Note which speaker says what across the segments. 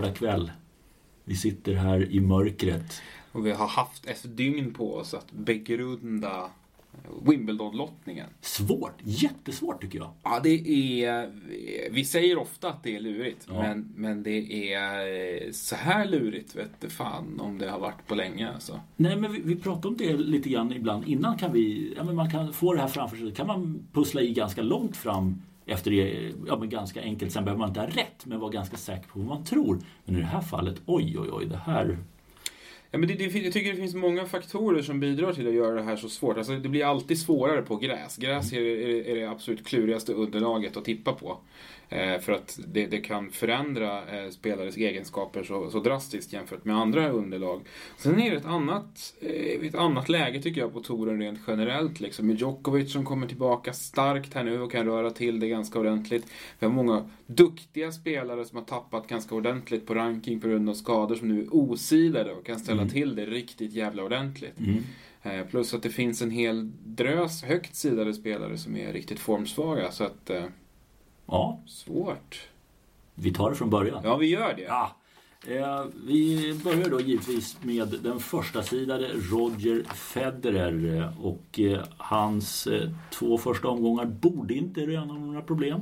Speaker 1: sen lördagkväll. Vi sitter här i mörkret.
Speaker 2: Och vi har haft ett dygn på oss att begrunda Wimbledon-lottningen.
Speaker 1: Svårt, jättesvårt tycker jag.
Speaker 2: Ja, det är... Vi säger ofta att det är lurigt,
Speaker 1: Ja.
Speaker 2: men, men det är så här lurigt vet du fan om det har varit på länge alltså.
Speaker 1: Nej men vi, vi pratar om det lite grann ibland. Innan kan vi, ja men man kan få det här framför sig. kan man pussla i ganska långt fram efter det, ja men ganska enkelt. Sen behöver man inte ha rätt men vara ganska säker på vad man tror. Men i det här fallet, oj oj oj, det här...
Speaker 2: Ja, men det, det, jag tycker det finns många faktorer som bidrar till att göra det här så svårt. Alltså, det blir alltid svårare på gräs. Gräs är, är, är det absolut klurigaste underlaget att tippa på. Eh, för att det, det kan förändra eh, spelares egenskaper så, så drastiskt jämfört med andra underlag. Sen är det ett annat, eh, ett annat läge tycker jag på touren rent generellt. Liksom. Med Djokovic som kommer tillbaka starkt här nu och kan röra till det ganska ordentligt. Vi har många duktiga spelare som har tappat ganska ordentligt på ranking på grund av skador som nu är osidade och kan ställa till det riktigt jävla ordentligt. Eh, Plus att det finns en hel drös högt sidade spelare som är riktigt formsvaga. Så att, eh,
Speaker 1: Ja,
Speaker 2: svårt.
Speaker 1: vi tar det från början.
Speaker 2: Ja, vi gör det.
Speaker 1: Ja. Eh, vi börjar då givetvis med den första sidade Roger Federer och hans två första omgångar borde inte röna några problem.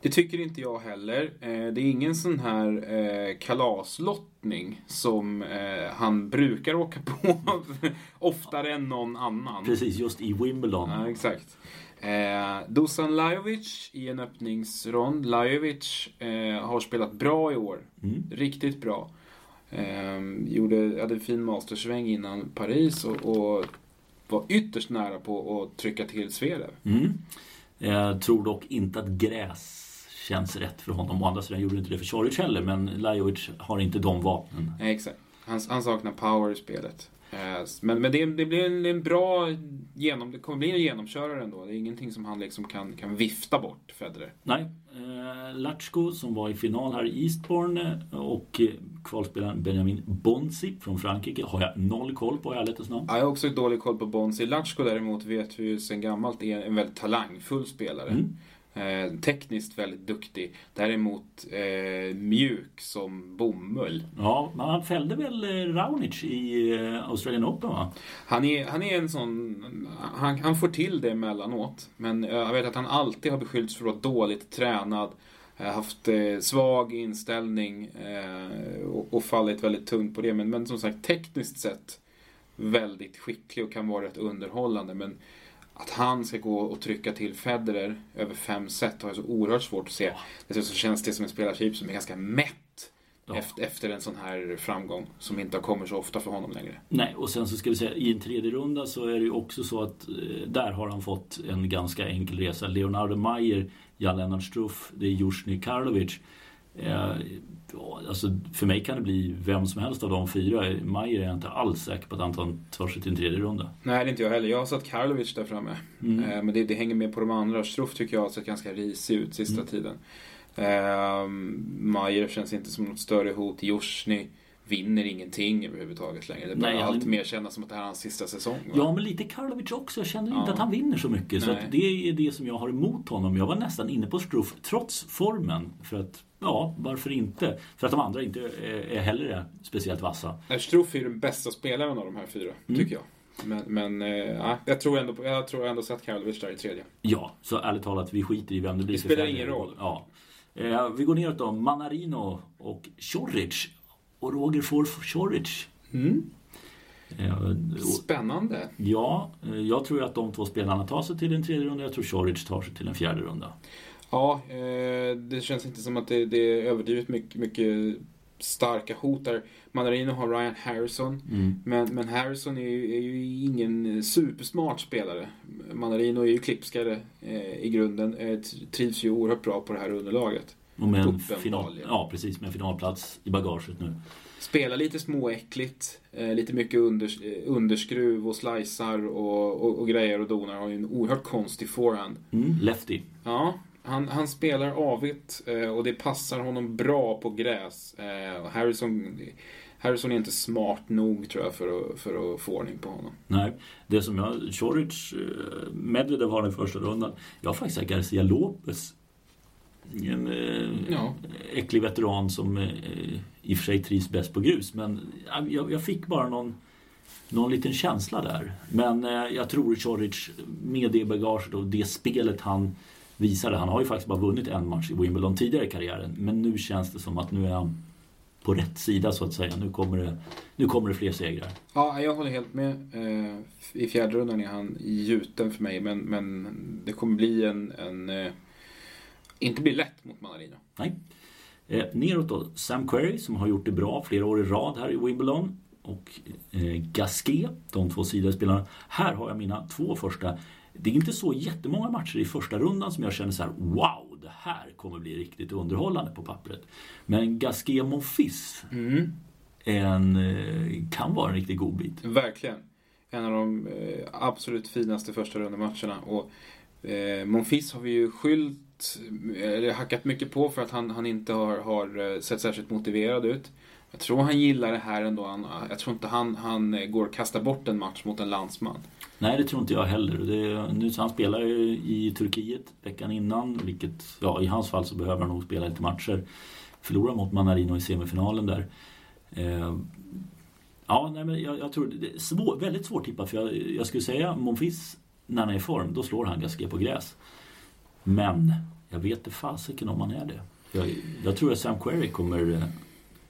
Speaker 2: Det tycker inte jag heller. Eh, Det är ingen sån här eh, kalaslottning som eh, han brukar åka på oftare än någon annan.
Speaker 1: Precis, just i Wimbledon.
Speaker 2: Ja, exakt. Eh, Dusan Lajovic i en öppningsrond. Lajovic eh, har spelat bra i år.
Speaker 1: Mm.
Speaker 2: Riktigt bra. Eh, gjorde, hade en fin mastersväng innan Paris och, och var ytterst nära på att trycka till Zverev.
Speaker 1: Mm. Jag tror dock inte att gräs känns rätt för honom. Å andra sidan gjorde inte det för Choric heller, men Lajovic har inte de vapnen.
Speaker 2: Nej, exakt. Han, han saknar power i spelet. Eh, Men, men det, det blir en, en bra genom, det kommer bli en genomkörare ändå. Det är ingenting som han liksom kan, kan vifta bort, Federer.
Speaker 1: Nej, eh, Latchko som var i final här i Eastbourne och kvalspelaren Benjamin Bonzi från Frankrike har jag noll koll på i ärlighetens namn.
Speaker 2: Ja, Jag har också dålig koll på Bonsi. Latchko däremot vet vi ju sedan gammalt är en väldigt talangfull spelare.
Speaker 1: Mm.
Speaker 2: Eh, tekniskt väldigt duktig. Däremot eh, mjuk som bomull.
Speaker 1: Ja, men han fällde väl eh, Raonic i eh, Australian Open va?
Speaker 2: Han är, han är en sån... Han, han får till det emellanåt. Men eh, jag vet att han alltid har beskyllts för att vara dåligt tränad. Haft svag inställning och, och fallit väldigt tungt på det. Men, men som sagt, tekniskt sett väldigt skicklig och kan vara rätt underhållande. Men att han ska gå och trycka till Federer över fem set har jag så oerhört svårt att se. Dessutom så känns det som en spelartyp som är ganska mätt
Speaker 1: Ja.
Speaker 2: efter, efter en sån här framgång. Som inte har kommit så ofta för honom längre.
Speaker 1: Nej, och sen så ska vi säga i en tredje runda så är det ju också så att eh, där har han fått en ganska enkel resa. Leonardo Mayer, Jan-Lennart Struff, det är Jusjny Karlovic. Eh, alltså för mig kan det bli vem som helst av de fyra. Mayer är jag inte alls säker på att han tar, sig till en tredje runda.
Speaker 2: Nej, det är inte jag heller. Jag har satt Karlovic där framme.
Speaker 1: Mm.
Speaker 2: Eh, men det, det hänger med på de andra. Struff tycker jag har sett ganska risig ut sista
Speaker 1: Mm.
Speaker 2: tiden. Eh, Mayer känns inte som något större hot. Jusjny vinner ingenting överhuvudtaget längre. Det börjar
Speaker 1: Nej,
Speaker 2: allt mer kännas som att det här är hans sista säsong. va?
Speaker 1: Ja, men lite Karlovic också. Jag känner inte
Speaker 2: Ja.
Speaker 1: att han vinner så mycket. Så att det är det som jag har emot honom. Jag var nästan inne på Struff trots formen. För att, ja, varför inte? För att de andra inte är, är heller speciellt vassa.
Speaker 2: Struff är ju den bästa spelaren av de här fyra,
Speaker 1: Mm.
Speaker 2: tycker jag. Men, men eh, ja, jag tror ändå, jag tror ändå sett Karlovic där i tredje.
Speaker 1: Ja, så ärligt talat, vi skiter i vem det blir.
Speaker 2: Det spelar ingen roll.
Speaker 1: Ja. Eh, vi går neråt då. Manarino och Choric. Och Roger. Eh, och-
Speaker 2: Spännande.
Speaker 1: ja, eh, jag tror att de två spelarna tar sig till en tredje runda. Jag tror Choric tar sig till en fjärde runda.
Speaker 2: Ja, eh, det känns inte som att det, det är överdrivet mycket, mycket starka hot där. Manarino har Ryan Harrison.
Speaker 1: Mm.
Speaker 2: Men, men Harrison är ju, är ju ingen supersmart spelare. Manarino är ju klippskare eh, i grunden. Trivs ju oerhört bra på det här underlaget.
Speaker 1: Och med en final, ja, precis, med en finalplats i bagaget nu.
Speaker 2: Spelar lite småäckligt. Eh, lite mycket unders, eh, underskruv och slicear och, och, och grejer och donar. Har ju en oerhört konstig forehand.
Speaker 1: Mm. Lefty.
Speaker 2: Ja, han, han spelar avigt eh, och det passar honom bra på gräs. Eh, Harrison, Harrison är inte smart nog tror jag för att, för att få ordning på honom.
Speaker 1: Nej, det som jag... Choric, eh, Medvedev har den första rundan. Jag har faktiskt Garcia Lopez En eh,
Speaker 2: Ja.
Speaker 1: äcklig veteran som eh, i och för sig trivs bäst på grus. Men ja, jag, jag fick bara någon, någon liten känsla där. Men eh, jag tror Choric med det bagaget och det spelet han visade. Han har ju faktiskt bara vunnit en match i Wimbledon tidigare i karriären. Men nu känns det som att nu är han på rätt sida så att säga. Nu kommer det, nu kommer det fler segrar.
Speaker 2: Ja, jag håller helt med. I fjärde rundan är han gjuten för mig, men, men det kommer bli en... en inte bli lätt mot Manarino.
Speaker 1: Nej. Eh, neråt då, Sam Querrey som har gjort det bra flera år i rad här i Wimbledon. Och eh, Gasquet, de två sidospelarna. Här har jag mina två första. Det är inte så jättemånga matcher i första rundan som jag känner så här: wow, det här kommer bli riktigt underhållande på pappret. Men Gasquet Monfils
Speaker 2: Mm.
Speaker 1: en, eh, kan vara en riktigt god bit.
Speaker 2: Verkligen. En av de eh, absolut finaste första rundematcherna. Och eh, Monfils har vi ju skyllt, eller hackat mycket på för att han, han inte har, har eh, sett särskilt motiverad ut. Jag tror han gillar det här ändå. Han, jag tror inte han, han eh, går och kastar bort en match mot en landsman.
Speaker 1: Nej, det tror inte jag heller. Det, nu, han spelar ju i Turkiet veckan innan, vilket ja, i hans fall så behöver han nog spela lite matcher. Förlorar mot Manarino i semifinalen där. Eh, ja, nej, men jag, jag tror det är svår, väldigt svårtippat. för jag, jag skulle säga Monfils när han är i form, då slår han Gasquet på gräs. Men jag vet inte fasiken om han är det. Jag, jag tror att Sam Querrey kommer eh,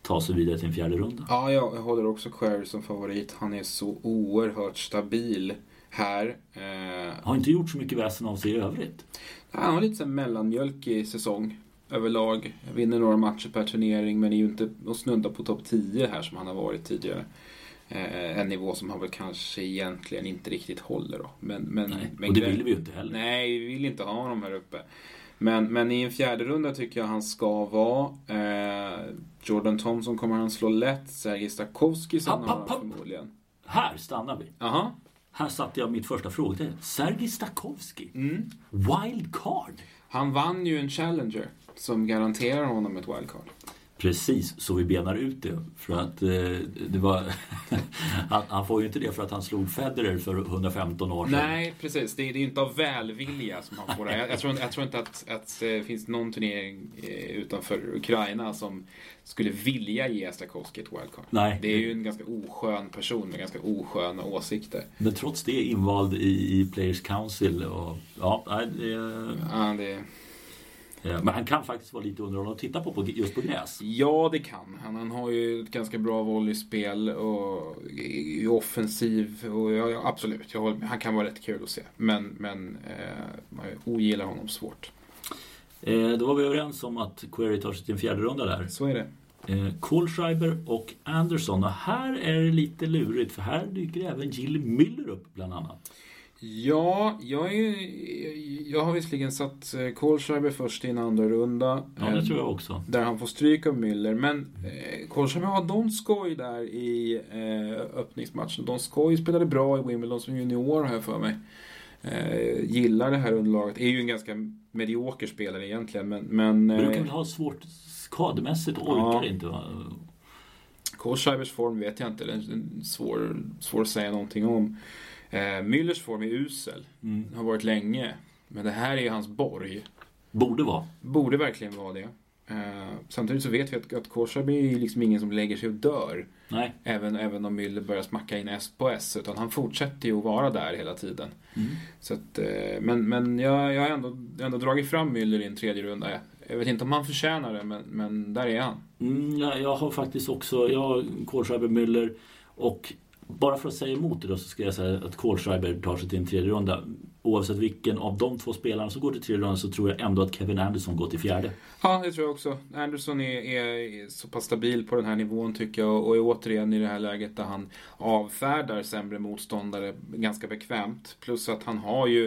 Speaker 1: ta sig vidare till en fjärde runda.
Speaker 2: Ja, jag, håller också Query som favorit. Han är så oerhört stabil här. Eh,
Speaker 1: Har inte gjort så mycket väsen av sig i övrigt.
Speaker 2: Han har lite mellanmjölkig säsong överlag. Vinner några matcher per turnering men är ju inte och snuddar på topp 10 här som han har varit tidigare. Eh, en nivå som han väl kanske egentligen inte riktigt håller då. Men, men,
Speaker 1: Nej,
Speaker 2: men
Speaker 1: och det vill vi ju inte heller.
Speaker 2: Nej, vi vill inte ha honom här uppe. Men, men i en fjärde runda tycker jag han ska vara. Eh, Jordan Thompson kommer han slå lätt. Sergej Stakowski sen
Speaker 1: App, app,
Speaker 2: förmodligen.
Speaker 1: Här stannar vi.
Speaker 2: Aha.
Speaker 1: Här satte jag mitt första frågetecken. Sergej Stakowski.
Speaker 2: Mm.
Speaker 1: Wild card.
Speaker 2: Han vann ju en Challenger som garanterar honom ett wildcard.
Speaker 1: Precis, så vi benar ut det. För att eh, det var... han, han får ju inte det för att han slog Federer för 115 år sedan.
Speaker 2: Nej, precis. Det är, det är inte av välvilja som han får det. Jag, jag, tror, inte- jag tror inte att, att det finns någon turnering eh, utanför Ukraina som skulle vilja ge Stakowski ett wildcard.
Speaker 1: Nej.
Speaker 2: Det är ju en ganska oskön person med ganska osköna åsikter.
Speaker 1: Men trots det invald i, i Players Council. Och, ja, det,
Speaker 2: Ja, det,
Speaker 1: eh, men han kan faktiskt vara lite underhållande att titta på, på just på gräs.
Speaker 2: ja, det kan han. Han har ju ett ganska bra volleyspel och är offensiv. Och ja, absolut, jag han kan vara rätt kul att se. Men, men eh, man ogillar honom svårt.
Speaker 1: Eh, då var vi överens om att Query tar sig till en fjärde runda där.
Speaker 2: Så är det.
Speaker 1: Eh, Kohlschreiber och Anderson. Och här är det lite lurigt för här dyker även Jill Miller upp bland annat.
Speaker 2: Ja, jag, är, jag har visserligen satt eh, Kohlschreiber först i en andra runda.
Speaker 1: Ja, det
Speaker 2: eh,
Speaker 1: tror jag också.
Speaker 2: Där han får stryk av Müller. Men eh, Kohlschreiber har Donskoj där i eh, öppningsmatchen. Donskoj spelade bra i Wimbledon som junior har jag för mig. Eh, gillar det här underlaget. Är ju en ganska medioker spelare egentligen. Men, men
Speaker 1: Brukar väl ha svårt skademässigt, orkar
Speaker 2: Ja.
Speaker 1: inte va?
Speaker 2: Kohlschreibers form vet jag inte. Den är svår, svår att säga någonting om. Eh, Müllers form är usel.
Speaker 1: Mm.
Speaker 2: Har varit länge. Men det här är ju hans borg.
Speaker 1: Borde vara.
Speaker 2: Borde verkligen vara det. Eh, samtidigt så vet vi att, att Kohlschreiber är ju liksom ingen som lägger sig och dör.
Speaker 1: Nej.
Speaker 2: Även, även om Müller börjar smacka in S på S. Utan han fortsätter ju att vara där hela tiden.
Speaker 1: Mm.
Speaker 2: Så att, eh, men men jag, jag har ändå, ändå dragit fram Müller i en tredje runda. Jag vet inte om han förtjänar det, men, men där är han.
Speaker 1: Mm, jag, jag har faktiskt också, jag har Kohlschreiber, Müller och bara för att säga emot det då så ska jag säga att Kohlschreiber tar sig till en tredje runda. Oavsett vilken av de två spelarna som går till tredje rundan så tror jag ändå att Kevin Anderson går till fjärde.
Speaker 2: Ja, det tror jag också. Anderson är, är så pass stabil på den här nivån tycker jag och är återigen i det här läget där han avfärdar sämre motståndare ganska bekvämt. Plus att han har ju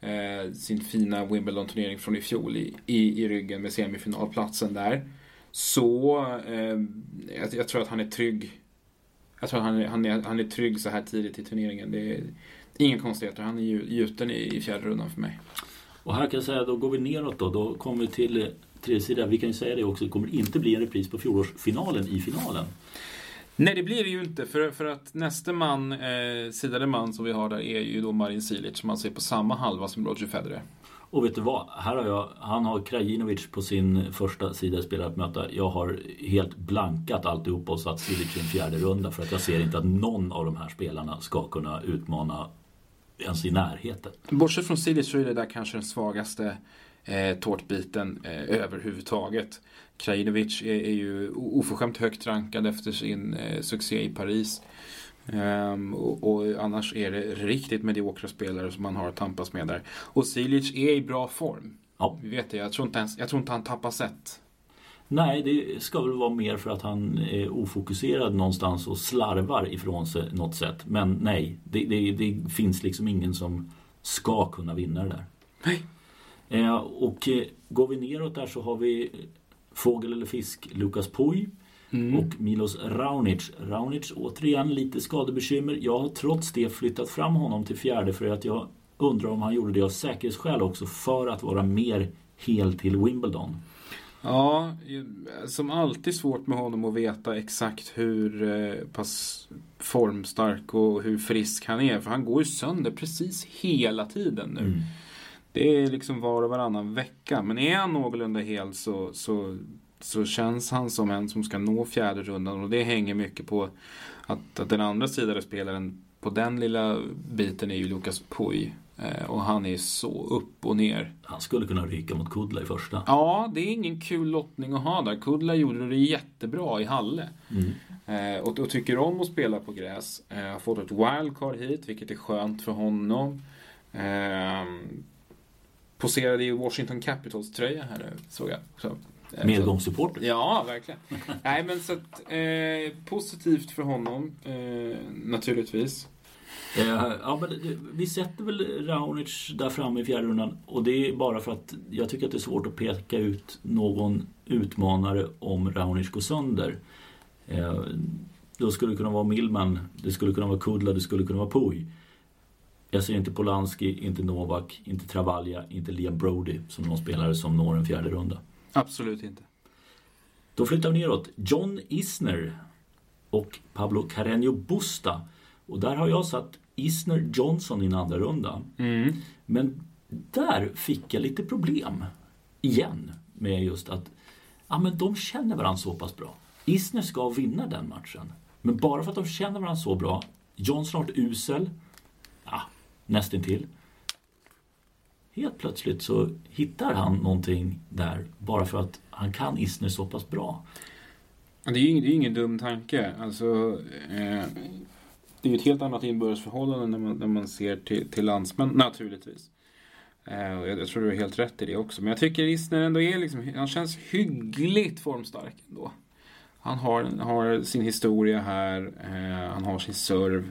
Speaker 2: eh, sin fina Wimbledon-turnering från i fjol i, i, i ryggen med semifinalplatsen där. Så eh, jag, jag tror att han är trygg. Jag tror att han han, är, han är trygg så här tidigt i turneringen. Det är inga konstigheter. Han är ju gjuten i, i fjärde rundan för mig.
Speaker 1: Och här kan jag säga, då går vi neråt då. Då kommer vi till eh, tredje sidan. Vi kan ju säga det också, det kommer inte bli en repris på fjolårsfinalen i finalen.
Speaker 2: Nej, det blir det ju inte. För, för att nästa man, eh, sidade man som vi har där är ju då Marin Cilic som alltså är på samma halva som Roger Federer.
Speaker 1: Och vet du vad? Här har jag, han har Krajinovic på sin första sida i spelat möte. Jag har helt blankat alltihopa och satt Silic i en fjärde runda för att jag ser inte att någon av de här spelarna ska kunna utmana ens i närheten.
Speaker 2: Bortsett från Silic så är det där kanske den svagaste eh, tårtbiten eh, överhuvudtaget. Krajinovic är, är ju oförskämt högt rankad efter sin eh, succé i Paris. Um, och, och, annars är det riktigt mediokra spelare som man har att tampas med där. Och Silic är i bra form. Ja. Vi vet det. Jag tror inte, ens, jag tror inte han tappar set.
Speaker 1: Nej, det ska väl vara mer för att han är ofokuserad någonstans och slarvar ifrån sig något sätt. Men nej, det, det, det finns liksom ingen som ska kunna vinna det där.
Speaker 2: Nej.
Speaker 1: Eh, och eh, går vi neråt där så har vi Fågel eller fisk, Lukas Puj. Mm. Och Milos Raunic. Raunic återigen lite skadebekymmer. Jag har trots det flyttat fram honom till fjärde för att jag undrar om han gjorde det av säkerhetsskäl också för att vara mer hel till Wimbledon.
Speaker 2: Ja, som alltid svårt med honom att veta exakt hur eh, pass formstark och hur frisk han är. För han går ju sönder precis hela tiden nu. Mm. Det är liksom var och varannan vecka. Men är han någorlunda hel så, så så känns han som en som ska nå fjärde rundan och det hänger mycket på att, att den andra sidan spelaren på den lilla biten är ju Lukas Puy. Eh, och han är så upp och ner.
Speaker 1: Han skulle kunna ryka mot Kudla i första.
Speaker 2: Ja, det är ingen kul lottning att ha där. Kudla gjorde det jättebra i Halle. Mm. Eh, och, och, tycker om att spela på gräs. Eh, har fått ett wildcard hit, vilket är skönt för honom. Eh, poserade i Washington Capitals tröja här såg jag. Så
Speaker 1: Medgångssupporter.
Speaker 2: Ja, verkligen. Nej, men så att, eh, positivt för honom, eh, naturligtvis.
Speaker 1: Eh, ja, men vi sätter väl Raonic där framme i fjärde rundan och det är bara för att jag tycker att det är svårt att peka ut någon utmanare om Raonic går sönder. Eh, då skulle det kunna vara Millman, det skulle kunna vara Kudla, det skulle kunna vara Puj. Jag ser inte Polanski, inte Novak, inte Travaglia, inte Liam Brody som någon spelare som når en fjärde runda.
Speaker 2: Absolut inte.
Speaker 1: Då flyttar vi neråt. John Isner och Pablo Carreño Busta. Och där har jag satt Isner Johnson i en andra runda. Mm. Men där fick jag lite problem. Igen. Med just att ja, men de känner varandra så pass bra. Isner ska vinna den matchen. Men bara för att de känner varandra så bra. Johnson har varit usel. Ja, nästintill helt plötsligt så hittar han någonting där bara för att han kan Isner så pass bra.
Speaker 2: Det är ju ingen, det är ingen dum tanke. Alltså, eh, det är ju ett helt annat inbördesförhållande när man, när man ser till, till landsmän naturligtvis. Eh, jag, jag, tror du har helt rätt i det också. Men jag tycker Isner ändå är liksom, han känns hyggligt formstark ändå. Han har, har sin historia här, eh, han har sin serve.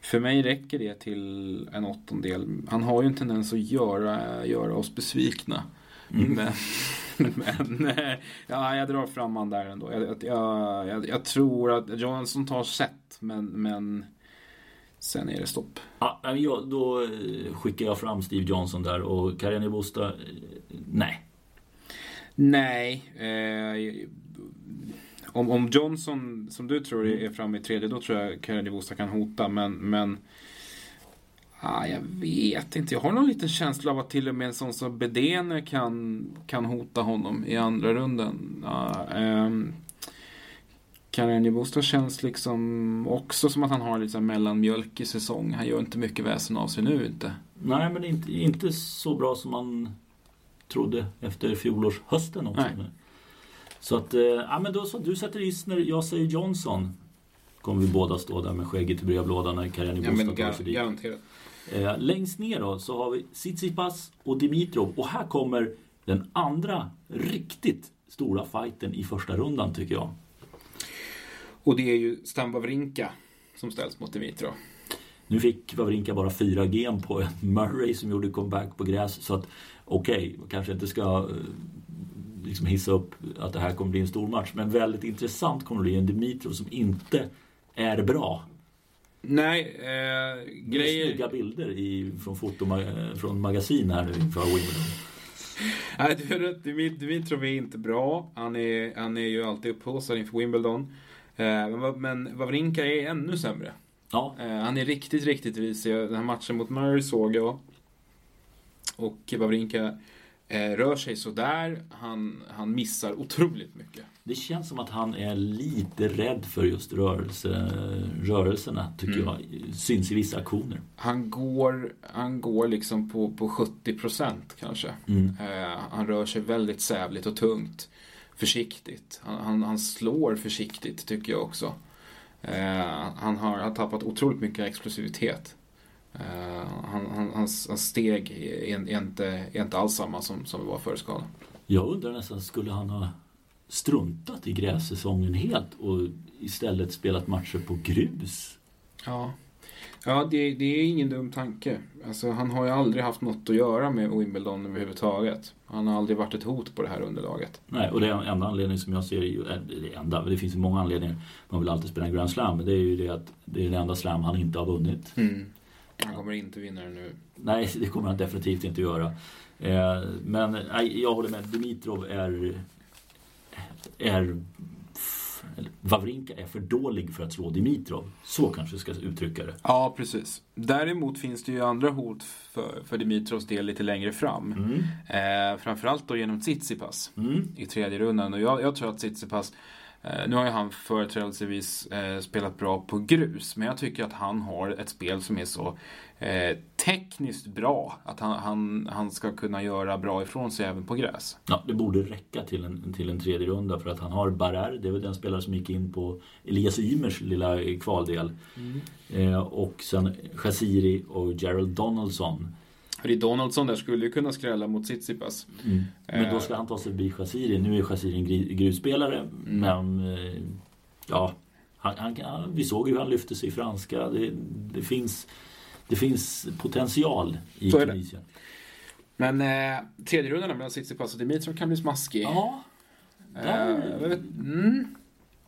Speaker 2: För mig räcker det till en åttondel. Han har ju en tendens att göra, göra oss besvikna. Mm. Men, men eh, ja, jag drar fram han där ändå. Jag, jag, jag, jag tror att Johansson tar set, men, men sen är det stopp.
Speaker 1: Ja, då eh, skickar jag fram Steve Johnson där och Karjani Busta, eh, nej.
Speaker 2: Nej. Eh, om, om Johnson, som du tror är framme i tredje, då tror jag Karadivosa kan hota. Men, men ah, jag vet inte. Jag har någon liten känsla av att till och med en sån som Bedene kan, kan hota honom i andra runden. Ah, um, Karadivosa känns liksom också som att han har lite mellanmjölk i säsong. Han gör inte mycket väsen av sig nu inte.
Speaker 1: Nej, men inte, inte så bra som man trodde efter fjolårshösten också. Nej. Så att, eh, ja men då så, du sätter Isner, jag säger Johnson. Kommer vi båda stå där med skägget i brevlådan när Karin
Speaker 2: ja, men gar Garanterat.
Speaker 1: Eh, längst ner då så har vi Tsitsipas och Dimitrov. Och här kommer den andra riktigt stora fighten i första rundan tycker jag.
Speaker 2: Och det är ju Stan Wawrinka som ställs mot Dimitrov.
Speaker 1: Nu fick Wawrinka bara fyra gem på en Murray som gjorde comeback på gräs. Så att okej, okay, kanske inte ska eh, liksom hissa upp att det här kommer bli en stor match. Men väldigt intressant kommer det bli en Dimitrov som inte är bra.
Speaker 2: Nej, eh, grejer...
Speaker 1: Snygga bilder i, från, foto, från magasin här nu inför Wimbledon.
Speaker 2: Nej, du har rätt. Dimitrov är inte bra. Han är, han är ju alltid upphaussad inför Wimbledon. Eh, men Wawrinka är ännu sämre.
Speaker 1: Ja.
Speaker 2: Eh, han är riktigt, riktigt risig. Den här matchen mot Murray såg jag. Och Wawrinka eh, rör sig sådär. Han, han missar otroligt mycket.
Speaker 1: Det känns som att han är lite rädd för just rörelse, rörelserna, tycker
Speaker 2: Mm.
Speaker 1: jag. Syns i vissa aktioner.
Speaker 2: Han går, han går liksom på, på 70% kanske.
Speaker 1: Mm.
Speaker 2: Eh, han rör sig väldigt sävligt och tungt. Försiktigt. Han, han, han slår försiktigt tycker jag också. Eh, han har, har tappat otroligt mycket explosivitet. Eh, han, han, hans, hans steg är, är, inte, är inte alls samma som, som det var före skadan.
Speaker 1: Jag undrar nästan, skulle han ha struntat i grässäsongen helt och istället spelat matcher på grus?
Speaker 2: Ja, ja det, det är ingen dum tanke. Alltså, han har ju aldrig haft något att göra med Wimbledon överhuvudtaget. Han har aldrig varit ett hot på det här underlaget.
Speaker 1: Nej, och det är en enda anledning som jag ser, äh, det enda, det finns ju många anledningar. Man vill alltid spela en Grand Slam, men det är ju det att det är den enda slam han inte har vunnit.
Speaker 2: Han kommer inte vinna det nu.
Speaker 1: Nej, det kommer han definitivt inte göra. Eh, men nej, jag håller med. Dimitrov är... är Wawrinka är för dålig för att slå Dimitrov. Så kanske jag ska uttrycka det.
Speaker 2: Ja, precis. Däremot finns det ju andra hot för, för Dimitrovs del lite längre fram.
Speaker 1: Mm.
Speaker 2: Eh, framförallt då genom Tsitsipas
Speaker 1: Mm.
Speaker 2: i tredje rundan. Och jag, jag tror att Tsitsipas, eh, nu har ju han företrädelsevis eh, spelat bra på grus, men jag tycker att han har ett spel som är så eh, tekniskt bra att han, han, han ska kunna göra bra ifrån sig även på gräs.
Speaker 1: Ja, det borde räcka till en, till en tredje runda för att han har Barrer, det är väl den spelare som gick in på Elias Ymers lilla kvaldel. Eh, och sen Shaziri och Gerald Donaldson.
Speaker 2: För Donaldson där skulle ju kunna skrälla mot Tsitsipas.
Speaker 1: Men då ska han ta sig förbi Shaziri. Nu är Shaziri en gri- grusspelare, men eh, ja, han, han, kan- vi såg ju hur han lyfte sig i franska. Det, det, finns, det finns potential i. Tunisien.
Speaker 2: Men eh, tredje rundan mellan Tsitsipas och Dimitrov kan bli smaskig.
Speaker 1: Ja,
Speaker 2: Eh,
Speaker 1: där,
Speaker 2: jag, vet, mm.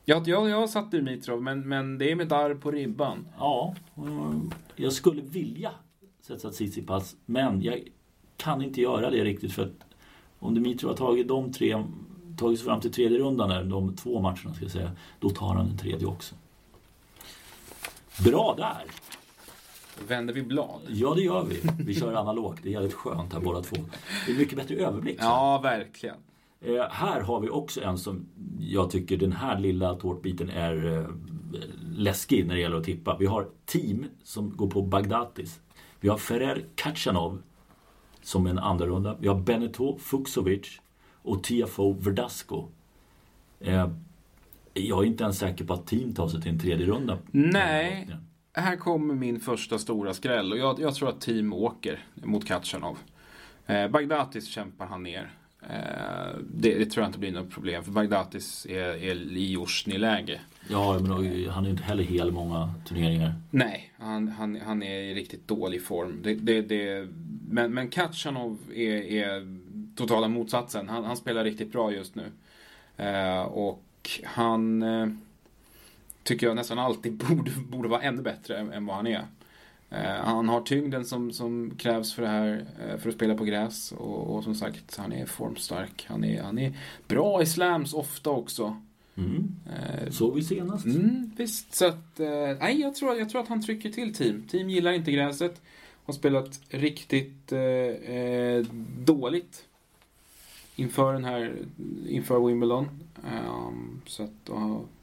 Speaker 2: jag, jag, jag har satt Dimitrov, men, men det är med darr på ribban.
Speaker 1: Ja, eh, jag skulle vilja sätta Tsitsipas, men jag kan inte göra det riktigt för att om Dimitrov har tagit de tre, tagit sig fram till tredje rundan, där, de två matcherna ska jag säga, då tar han den tredje också. Bra där!
Speaker 2: Vänder vi blad?
Speaker 1: Ja, det gör vi. Vi kör analogt. Det är jävligt skönt här båda två. Det är mycket bättre överblick. sen.
Speaker 2: Ja, verkligen.
Speaker 1: Eh, här har vi också en som jag tycker den här lilla tårtbiten är eh, läskig när det gäller att tippa. Vi har team som går på Bagdatis. Vi har Ferrer Kachanov som en andra runda. Vi har Beneteau Fuxovic och TFO Verdasco. Eh, jag är inte ens säker på att team tar sig till en tredje runda.
Speaker 2: Nej. Här kommer min första stora skräll och jag, jag tror att team åker mot Katjanov. Eh, Bagdatis kämpar han ner. Eh, det, det tror jag inte blir något problem för Bagdatis är, är i Jusjny-läge.
Speaker 1: Ja, men han är inte heller hel många turneringar.
Speaker 2: Nej, han, han, han är i riktigt dålig form. Det, det, det, men, men Katjanov är, är totala motsatsen. Han, han spelar riktigt bra just nu. Eh, och han eh, tycker jag nästan alltid borde, borde vara ännu bättre än, än vad han är. Eh, han har tyngden som, som krävs för det här, eh, för att spela på gräs. Och, och som sagt, han är formstark. Han är, han är bra i slams ofta också.
Speaker 1: Mm.
Speaker 2: Eh,
Speaker 1: Såg vi senast.
Speaker 2: Mm, visst, så att... Eh, nej, jag tror, jag tror att han trycker till team. Team gillar inte gräset. Har spelat riktigt eh, dåligt inför den här, inför Wimbledon. Så att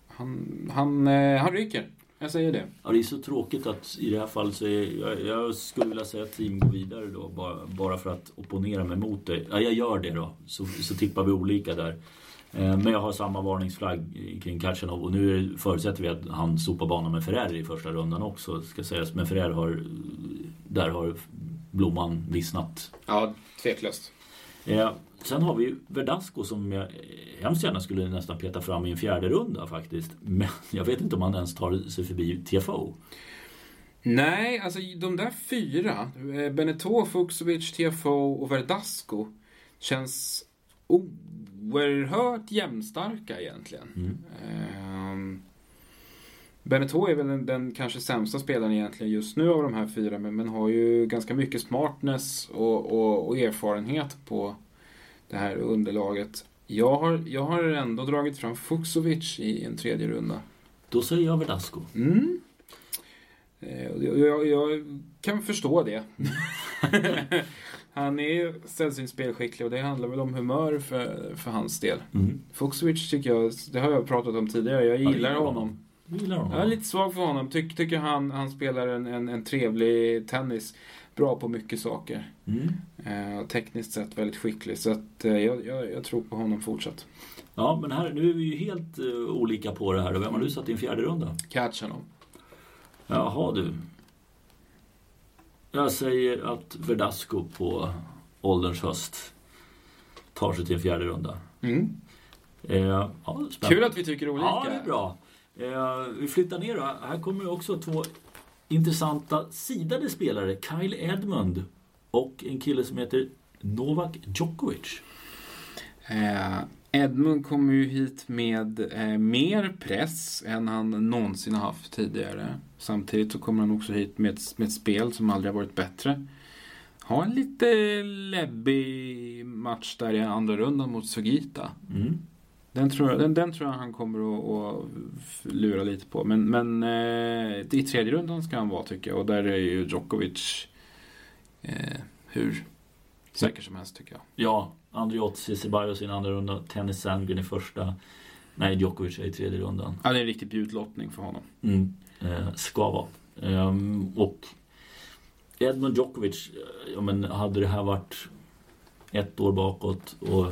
Speaker 2: han, han, han ryker. Jag säger det.
Speaker 1: Ja, det är så tråkigt att i det här fallet så är, jag, jag skulle vilja säga att team går vidare då bara, bara för att opponera mig mot det. Ja, jag gör det då. Så, så tippar vi olika där. Eh, Men jag har samma varningsflagg kring Kachanov och nu är förutsätter vi att han sopar banan med Ferrer i första rundan också ska sägas. Men Ferrer har, där har blomman vissnat.
Speaker 2: Ja, tveklöst.
Speaker 1: Eh, sen har vi Verdasco som jag hemskt gärna skulle nästan peta fram i en fjärde runda faktiskt. Men jag vet inte om han ens tar sig förbi TFO.
Speaker 2: Nej, alltså de där fyra, eh, Beneteau, Fuxovic, TFO och Verdasco, känns oerhört jämnstarka egentligen.
Speaker 1: Mm.
Speaker 2: Ehm, Beneteau är väl den, den kanske sämsta spelaren egentligen just nu av de här fyra, men, men har ju ganska mycket smartness och, och, och erfarenhet på det här underlaget. Jag har, jag har ändå dragit fram Fuxovic i en tredje runda.
Speaker 1: Då säger jag Verdasco.
Speaker 2: Mm. Eh, Jag, jag, kan förstå det. Han är sällsynt spelskicklig och det handlar väl om humör för, för hans del.
Speaker 1: Mm.
Speaker 2: Fuxovic tycker jag, det har jag pratat om tidigare, jag
Speaker 1: Ja,
Speaker 2: gillar
Speaker 1: gillar
Speaker 2: honom.
Speaker 1: Gillar honom.
Speaker 2: Jag är lite svag för honom. Ty, tycker han, han spelar en, en, en trevlig tennis. Bra på mycket saker.
Speaker 1: Mm.
Speaker 2: Eh, tekniskt sett väldigt skicklig. Så att, eh, jag, jag, jag tror på honom fortsatt.
Speaker 1: Ja, men här, nu är vi ju helt uh, olika på det här. Vem har du satt i en fjärde runda?
Speaker 2: Catch honom.
Speaker 1: Jaha du. Jag säger att Verdasco på ålderns höst tar sig till en fjärde runda.
Speaker 2: Mm.
Speaker 1: Eh, ja.
Speaker 2: Kul att vi tycker olika.
Speaker 1: Ja, det är bra. Eh, vi flyttar ner då. Här kommer också två intressanta sidade spelare. Kyle Edmund och en kille som heter Novak Djokovic.
Speaker 2: Eh, Edmund kommer ju hit med eh, mer press än han någonsin har haft tidigare. Samtidigt så kommer han också hit med ett, med ett spel som aldrig har varit bättre. Har en lite läbbig match där i andra rundan mot Sugita.
Speaker 1: Mm.
Speaker 2: Den tror, jag, den, den tror jag han kommer att, att lura lite på. Men, men eh, i tredje rundan ska han vara tycker jag. Och där är ju Djokovic eh, hur säker som helst tycker jag.
Speaker 1: Ja, Andriotti, Ceballos i en andra runda. Tennis Sandgren i första. Nej, Djokovic är i tredje rundan.
Speaker 2: Ja, det är en riktig bjudlottning för honom.
Speaker 1: Mm. Eh, ska vara. Ehm, och Edmund Djokovic, eh, ja, men hade det här varit ett år bakåt och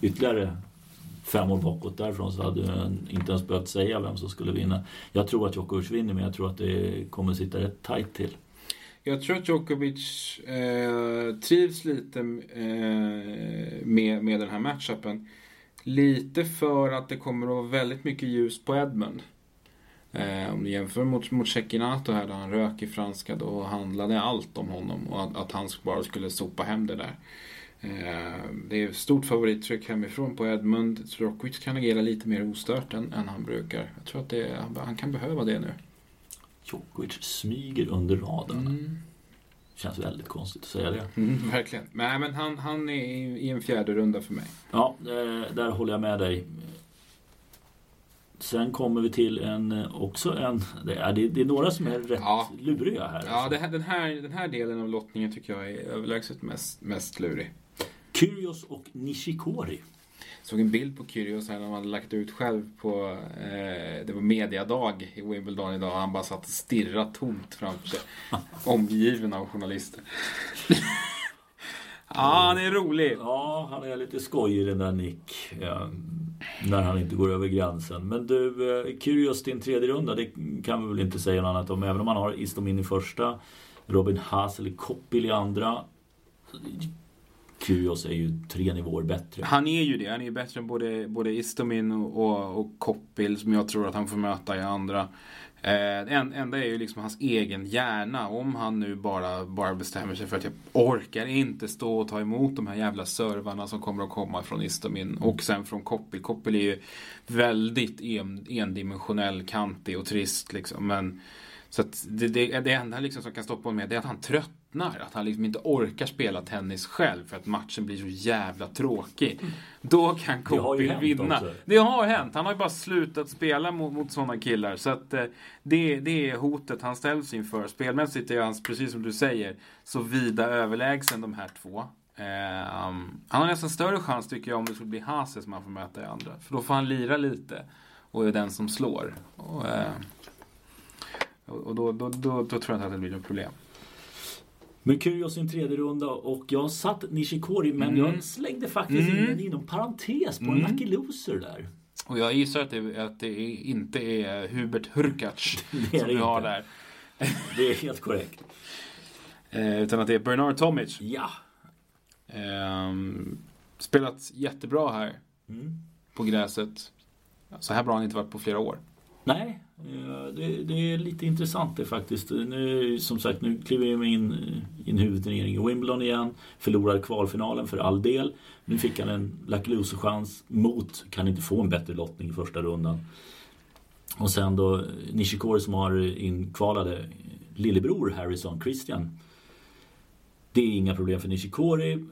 Speaker 1: ytterligare fem år bakåt därifrån så hade jag inte ens behövt säga vem som skulle vinna. Jag tror att Djokovic vinner men jag tror att det kommer sitta rätt tajt till.
Speaker 2: Jag tror att Djokovic eh, trivs lite eh, med, med den här matchupen. Lite för att det kommer att vara väldigt mycket ljus på Edmund. Eh, om du jämför mot, mot Cecchinato här där han rök i franska då handlade allt om honom och att, att han bara skulle sopa hem det där. Eh, det är stort favorittryck hemifrån på Edmund. Djokovic kan agera lite mer ostört än, än han brukar. Jag tror att det, han, kan behöva det nu.
Speaker 1: Djokovic smyger under radarn.
Speaker 2: Mm.
Speaker 1: Känns väldigt konstigt att säga det.
Speaker 2: Mm, verkligen. Nej, men han, han är i, en fjärde runda för mig.
Speaker 1: Ja, eh, där håller jag med dig. Sen kommer vi till en, eh, också en, det är, det är några som är rätt
Speaker 2: Ja.
Speaker 1: luriga här.
Speaker 2: Ja,
Speaker 1: alltså.
Speaker 2: här, den, här, den här delen av lottningen tycker jag är överlägset mest, mest lurig.
Speaker 1: Kyrgios och Nishikori.
Speaker 2: Såg en bild på Kyrgios här när han hade lagt ut själv på, eh, det var mediadag i Wimbledon idag. Han bara satt och stirrade tomt framför sig. Omgiven av journalister. ja, han är rolig.
Speaker 1: Ja, han är lite skojig den där Nick. Ja, när han inte går över gränsen. Men du, eh, Kyrgios din tredje runda, det kan vi väl inte säga något annat om. Även om han har Istomin i första, Robin Koppil i andra. Kyrgios är ju tre nivåer bättre.
Speaker 2: Han är ju det. Han är ju bättre än både, både Istomin och, och, Koppil som jag tror att han får möta i andra. Eh, det en, enda är ju liksom hans egen hjärna. Om han nu bara, bara bestämmer sig för att jag orkar inte stå och ta emot de här jävla servarna som kommer att komma från Istomin och sen från Koppil. Koppil är ju väldigt en, endimensionell, kantig och trist liksom. Men så att det, det, det enda liksom som kan stoppa honom med det är att han tröttnar. Att han liksom inte orkar spela tennis själv för att matchen blir så jävla tråkig. Då kan
Speaker 1: hänt
Speaker 2: vinna.
Speaker 1: också.
Speaker 2: Det har hänt. Han har ju bara slutat spela mot, mot sådana killar. Så att eh, det, det är hotet han ställs inför. Spelmässigt är han, precis som du säger, så vida överlägsen de här två. Eh, um, han har nästan större chans tycker jag om det skulle bli Hase som han får möta i andra. För då får han lira lite och är den som slår. Och, eh, och då, då, då, då tror jag inte att det blir något problem.
Speaker 1: Men Kyrgios i en tredje runda och jag har satt Nishikori men
Speaker 2: Mm.
Speaker 1: jag slängde faktiskt in
Speaker 2: Mm.
Speaker 1: en inom parentes på en
Speaker 2: Mm.
Speaker 1: lucky loser där.
Speaker 2: Och jag gissar att det, att det inte är Hubert Hurkacz
Speaker 1: Det är
Speaker 2: som
Speaker 1: det
Speaker 2: vi har där.
Speaker 1: Det är helt korrekt.
Speaker 2: Eh, utan att det är Bernard Tomic.
Speaker 1: Ja.
Speaker 2: Ehm, spelat jättebra här
Speaker 1: Mm.
Speaker 2: på gräset. Så här bra har han inte varit på flera år.
Speaker 1: Nej, eh, Eh, det, det är lite intressant det faktiskt. Nu, som sagt, nu kliver vi in eh, i en huvudturnering i Wimbledon igen. Förlorar kvalfinalen för all del. Nu fick han en Lucky Loser-chans mot, kan inte få en bättre lottning i första rundan. Och sen då eh, Nishikori som har inkvalade lillebror Harrison Christian. Det är inga problem för Nishikori.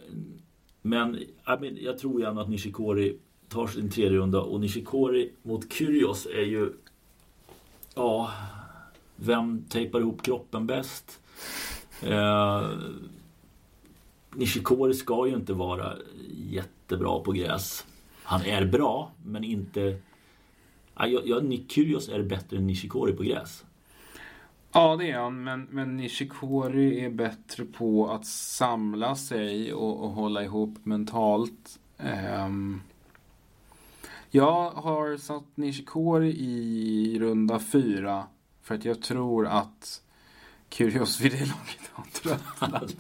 Speaker 1: Men jag, men, jag tror gärna att Nishikori tar sin tredje runda och Nishikori mot Kyrgios är ju Ja, vem tejpar ihop kroppen bäst? Eh, Nishikori ska ju inte vara jättebra på gräs. Han är bra, men inte... Ja, jag, jag, är bättre än Nishikori på gräs.
Speaker 2: Ja, det är han. Men, men Nishikori är bättre på att samla sig och, och hålla ihop mentalt. Um, jag har satt Nishikori i runda fyra. För att jag tror att Kyrgios vid det laget har tröttnat.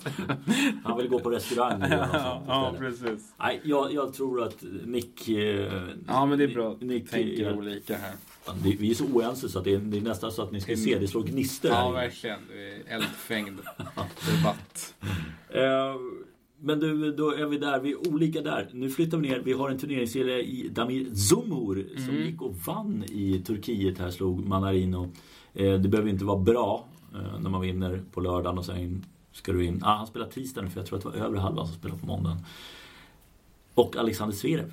Speaker 1: Han vill gå på restaurang nu
Speaker 2: ja, ja, precis.
Speaker 1: Nej, jag, jag tror att Nick... Eh,
Speaker 2: ja, men det är bra. Nick tänker eh, olika här.
Speaker 1: Vi är så oense så att det är, det är nästan så att ni ska se, det slår gnistor
Speaker 2: Ja, verkligen. Eldfängd debatt.
Speaker 1: Men du, då är vi där. Vi är olika där. Nu flyttar vi ner. Vi har en turneringsserie i Damir Zumur mm. som gick och vann i Turkiet. Här slog Manarino. Eh, det behöver inte vara bra eh, när man vinner på lördagen och sen ska du in. Ah, han spelar tisdagen för jag tror att det var övre halvan som spelade på måndagen. Och Alexander Zverev.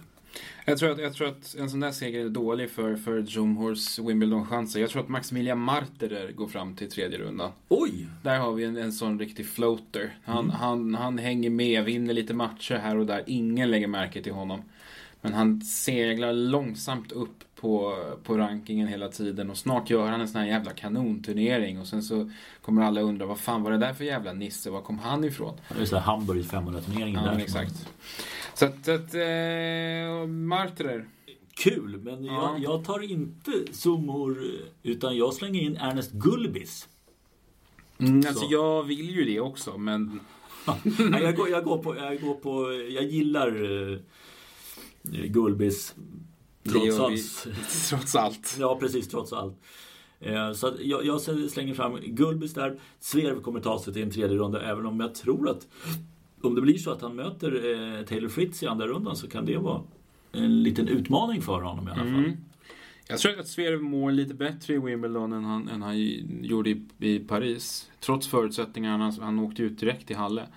Speaker 2: Jag tror, att, jag tror att en sån där seger är dålig för, för Jumhors Wimbledon-chanser. Jag tror att Maximilian Marterer går fram till tredje rundan.
Speaker 1: Oj!
Speaker 2: Där har vi en, en sån riktig floater. Han, mm. han, han hänger med, vinner lite matcher här och där. Ingen lägger märke till honom. Men han seglar långsamt upp på, på rankingen hela tiden och snart gör han en sån här jävla kanonturnering och sen så kommer alla undra vad fan var det där för jävla nisse, var kom han ifrån?
Speaker 1: Det är så Hamburg 500-turneringen
Speaker 2: ja, där. exakt. Så att, att eh, Martrer.
Speaker 1: Kul, men ja. jag, jag, tar inte summor utan jag slänger in Ernest Gulbis.
Speaker 2: Mm, alltså jag vill ju det också men...
Speaker 1: jag, går, jag, går på, jag går på, jag gillar uh, Gulbis.
Speaker 2: Trots allt. trots allt.
Speaker 1: Ja, precis. Trots allt. Eh, så jag, jag slänger fram Gulbis där. Zverev kommer ta sig till en tredje runda även om jag tror att om det blir så att han möter eh, Taylor Fritz i andra rundan så kan det vara en liten utmaning för honom i alla fall. Mm.
Speaker 2: Jag tror att Zverev mår lite bättre i Wimbledon än han, än han gjorde i, i Paris. Trots förutsättningarna. Han åkte ut direkt i Halle.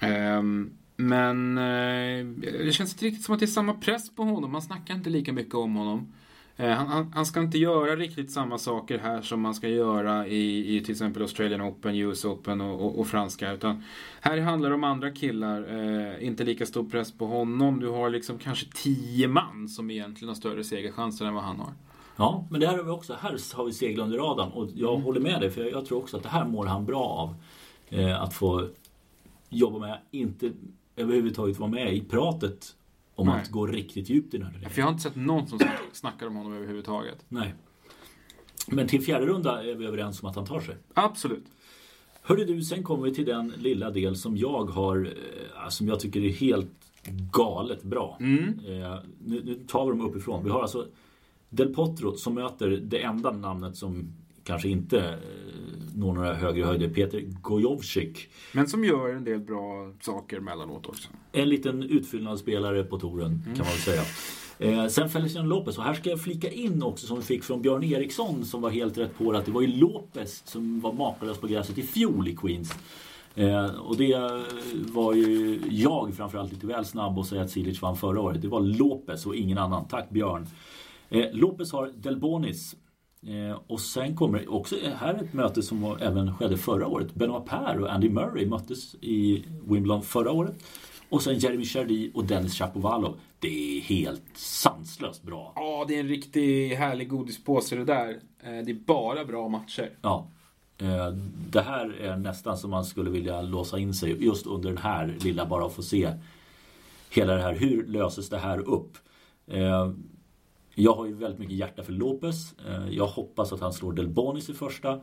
Speaker 2: Mm. Um, men eh, det känns inte riktigt som att det är samma press på honom. Man snackar inte lika mycket om honom. Eh, han, han, han, ska inte göra riktigt samma saker här som man ska göra i, i till exempel Australian Open, US Open och, och, och franska. Utan här handlar det om andra killar. Eh, inte lika stor press på honom. Du har liksom kanske tio man som egentligen har större segerchanser än vad han har.
Speaker 1: Ja, men det här har vi också. Här har vi segel under radarn. Och jag mm. håller med dig, för jag, jag, tror också att det här mår han bra av. Eh, att få jobba med, inte överhuvudtaget vara med i pratet om Nej. att gå riktigt djupt i den här
Speaker 2: För jag har inte sett någon som snackar om honom överhuvudtaget.
Speaker 1: Nej. Men till fjärde runda är vi överens om att han tar sig.
Speaker 2: Absolut.
Speaker 1: Hörde du, sen kommer vi till den lilla del som jag har, eh, som jag tycker är helt galet bra. Mm. Eh, nu, nu, tar vi dem uppifrån. Vi har alltså Del Potro som möter det enda namnet som kanske inte når några högre höjder. Peter Gojovcik.
Speaker 2: Men som gör en del bra saker mellanåt också.
Speaker 1: En liten utfyllnadsspelare på touren mm. kan man väl säga. Eh, sen Feliciano Lopez och här ska jag flika in också som vi fick från Björn Eriksson som var helt rätt på att det var ju Lopez som var makalös på gräset i fjol i Queens. Eh, och det var ju jag framförallt lite väl snabb att säga att Silic vann förra året. Det var Lopez och ingen annan. Tack Björn. Eh, Lopez har Delbonis och sen kommer också här ett möte som var, även skedde förra året. Benoit Per och Andy Murray möttes i Wimbledon förra året. Och sen Jeremy Chardy och Dennis Shapovalov. Det är helt sanslöst bra.
Speaker 2: Ja, det är en riktig härlig godispåse det där. Eh, det är bara bra matcher.
Speaker 1: Ja. Eh, det här är nästan som man skulle vilja låsa in sig just under den här lilla, bara att få se hela det här. Hur löses det här upp? Jag har ju väldigt mycket hjärta för Lopez. Eh, jag hoppas att han slår Delbonis i första.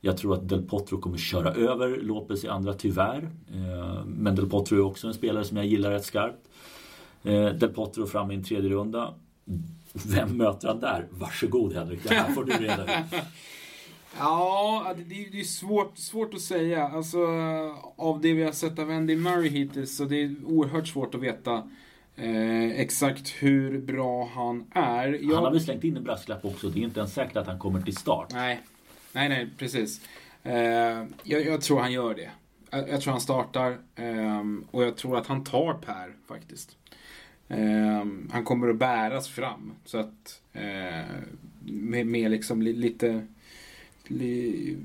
Speaker 1: Jag tror att Del Potro kommer köra över Lopez i andra, tyvärr. Eh, men Del Potro är också en spelare som jag gillar rätt skarpt. Eh, Del Potro fram i en tredje runda. Vem möter han där? Varsågod Henrik, det här får du reda ut.
Speaker 2: Ja, det, är svårt, svårt att säga. Alltså, av det vi har sett av Andy Murray hittills så det är oerhört svårt att veta Eh, exakt hur bra han är.
Speaker 1: Jag... Han har väl slängt in en brasklapp också. Det är inte ens säkert att han kommer till start.
Speaker 2: Nej, nej, nej precis. Eh, jag, jag, tror han gör det. Jag, jag tror han startar eh, och jag tror att han tar Per faktiskt. Eh, han kommer att bäras fram. Så att eh, med, med liksom li, lite li,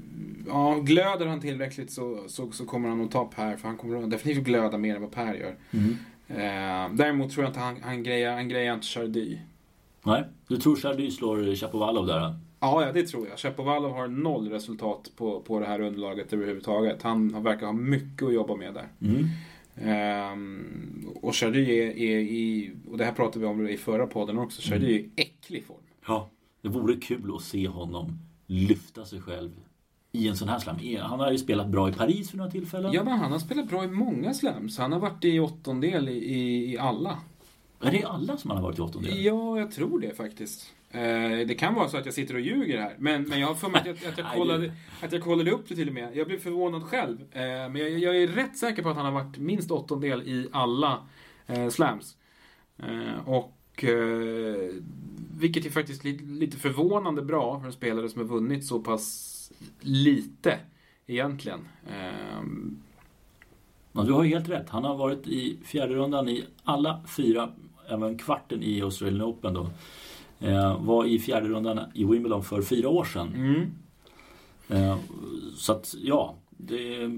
Speaker 2: ja, glöder han tillräckligt så, så, så kommer han nog ta Per. För han kommer definitivt glöda mer än vad Per gör.
Speaker 1: Mm.
Speaker 2: Eh, däremot tror jag inte han, han grejar, han grejar inte Chardy.
Speaker 1: Nej, du tror Chardy slår Chapovalov där? då?
Speaker 2: Ja, ja, det tror jag. Shapovalov har noll resultat på, på det här underlaget överhuvudtaget. Han, han verkar ha mycket att jobba med där.
Speaker 1: Mm.
Speaker 2: Ehm, och Chardy är, är i, och det här pratade vi om i förra podden också, Chardy är i äcklig form.
Speaker 1: Ja, det vore kul att se honom lyfta sig själv i en sån här slam. Han har ju spelat bra i Paris för några tillfällen.
Speaker 2: Ja, men han har spelat bra i många slams. Han har varit i åttondel i, i, i alla.
Speaker 1: Är det alla som han har varit i åttondel?
Speaker 2: Ja, jag tror det faktiskt. Eh, det kan vara så att jag sitter och ljuger här. Men, men jag har för mig att jag, att, jag kollade, att jag kollade upp det till och med. Jag blev förvånad själv. Eh, men jag, jag är rätt säker på att han har varit minst åttondel i alla eh, slams. Och vilket är faktiskt lite, lite förvånande bra för en spelare som har vunnit så pass lite egentligen. Eh,
Speaker 1: Ja, du har ju helt rätt. Han har varit i fjärde rundan i alla fyra, även kvarten i Australian Open då. Eh, var i fjärde rundan i Wimbledon för fyra år sedan.
Speaker 2: mm.
Speaker 1: Eh, så att, ja. Det,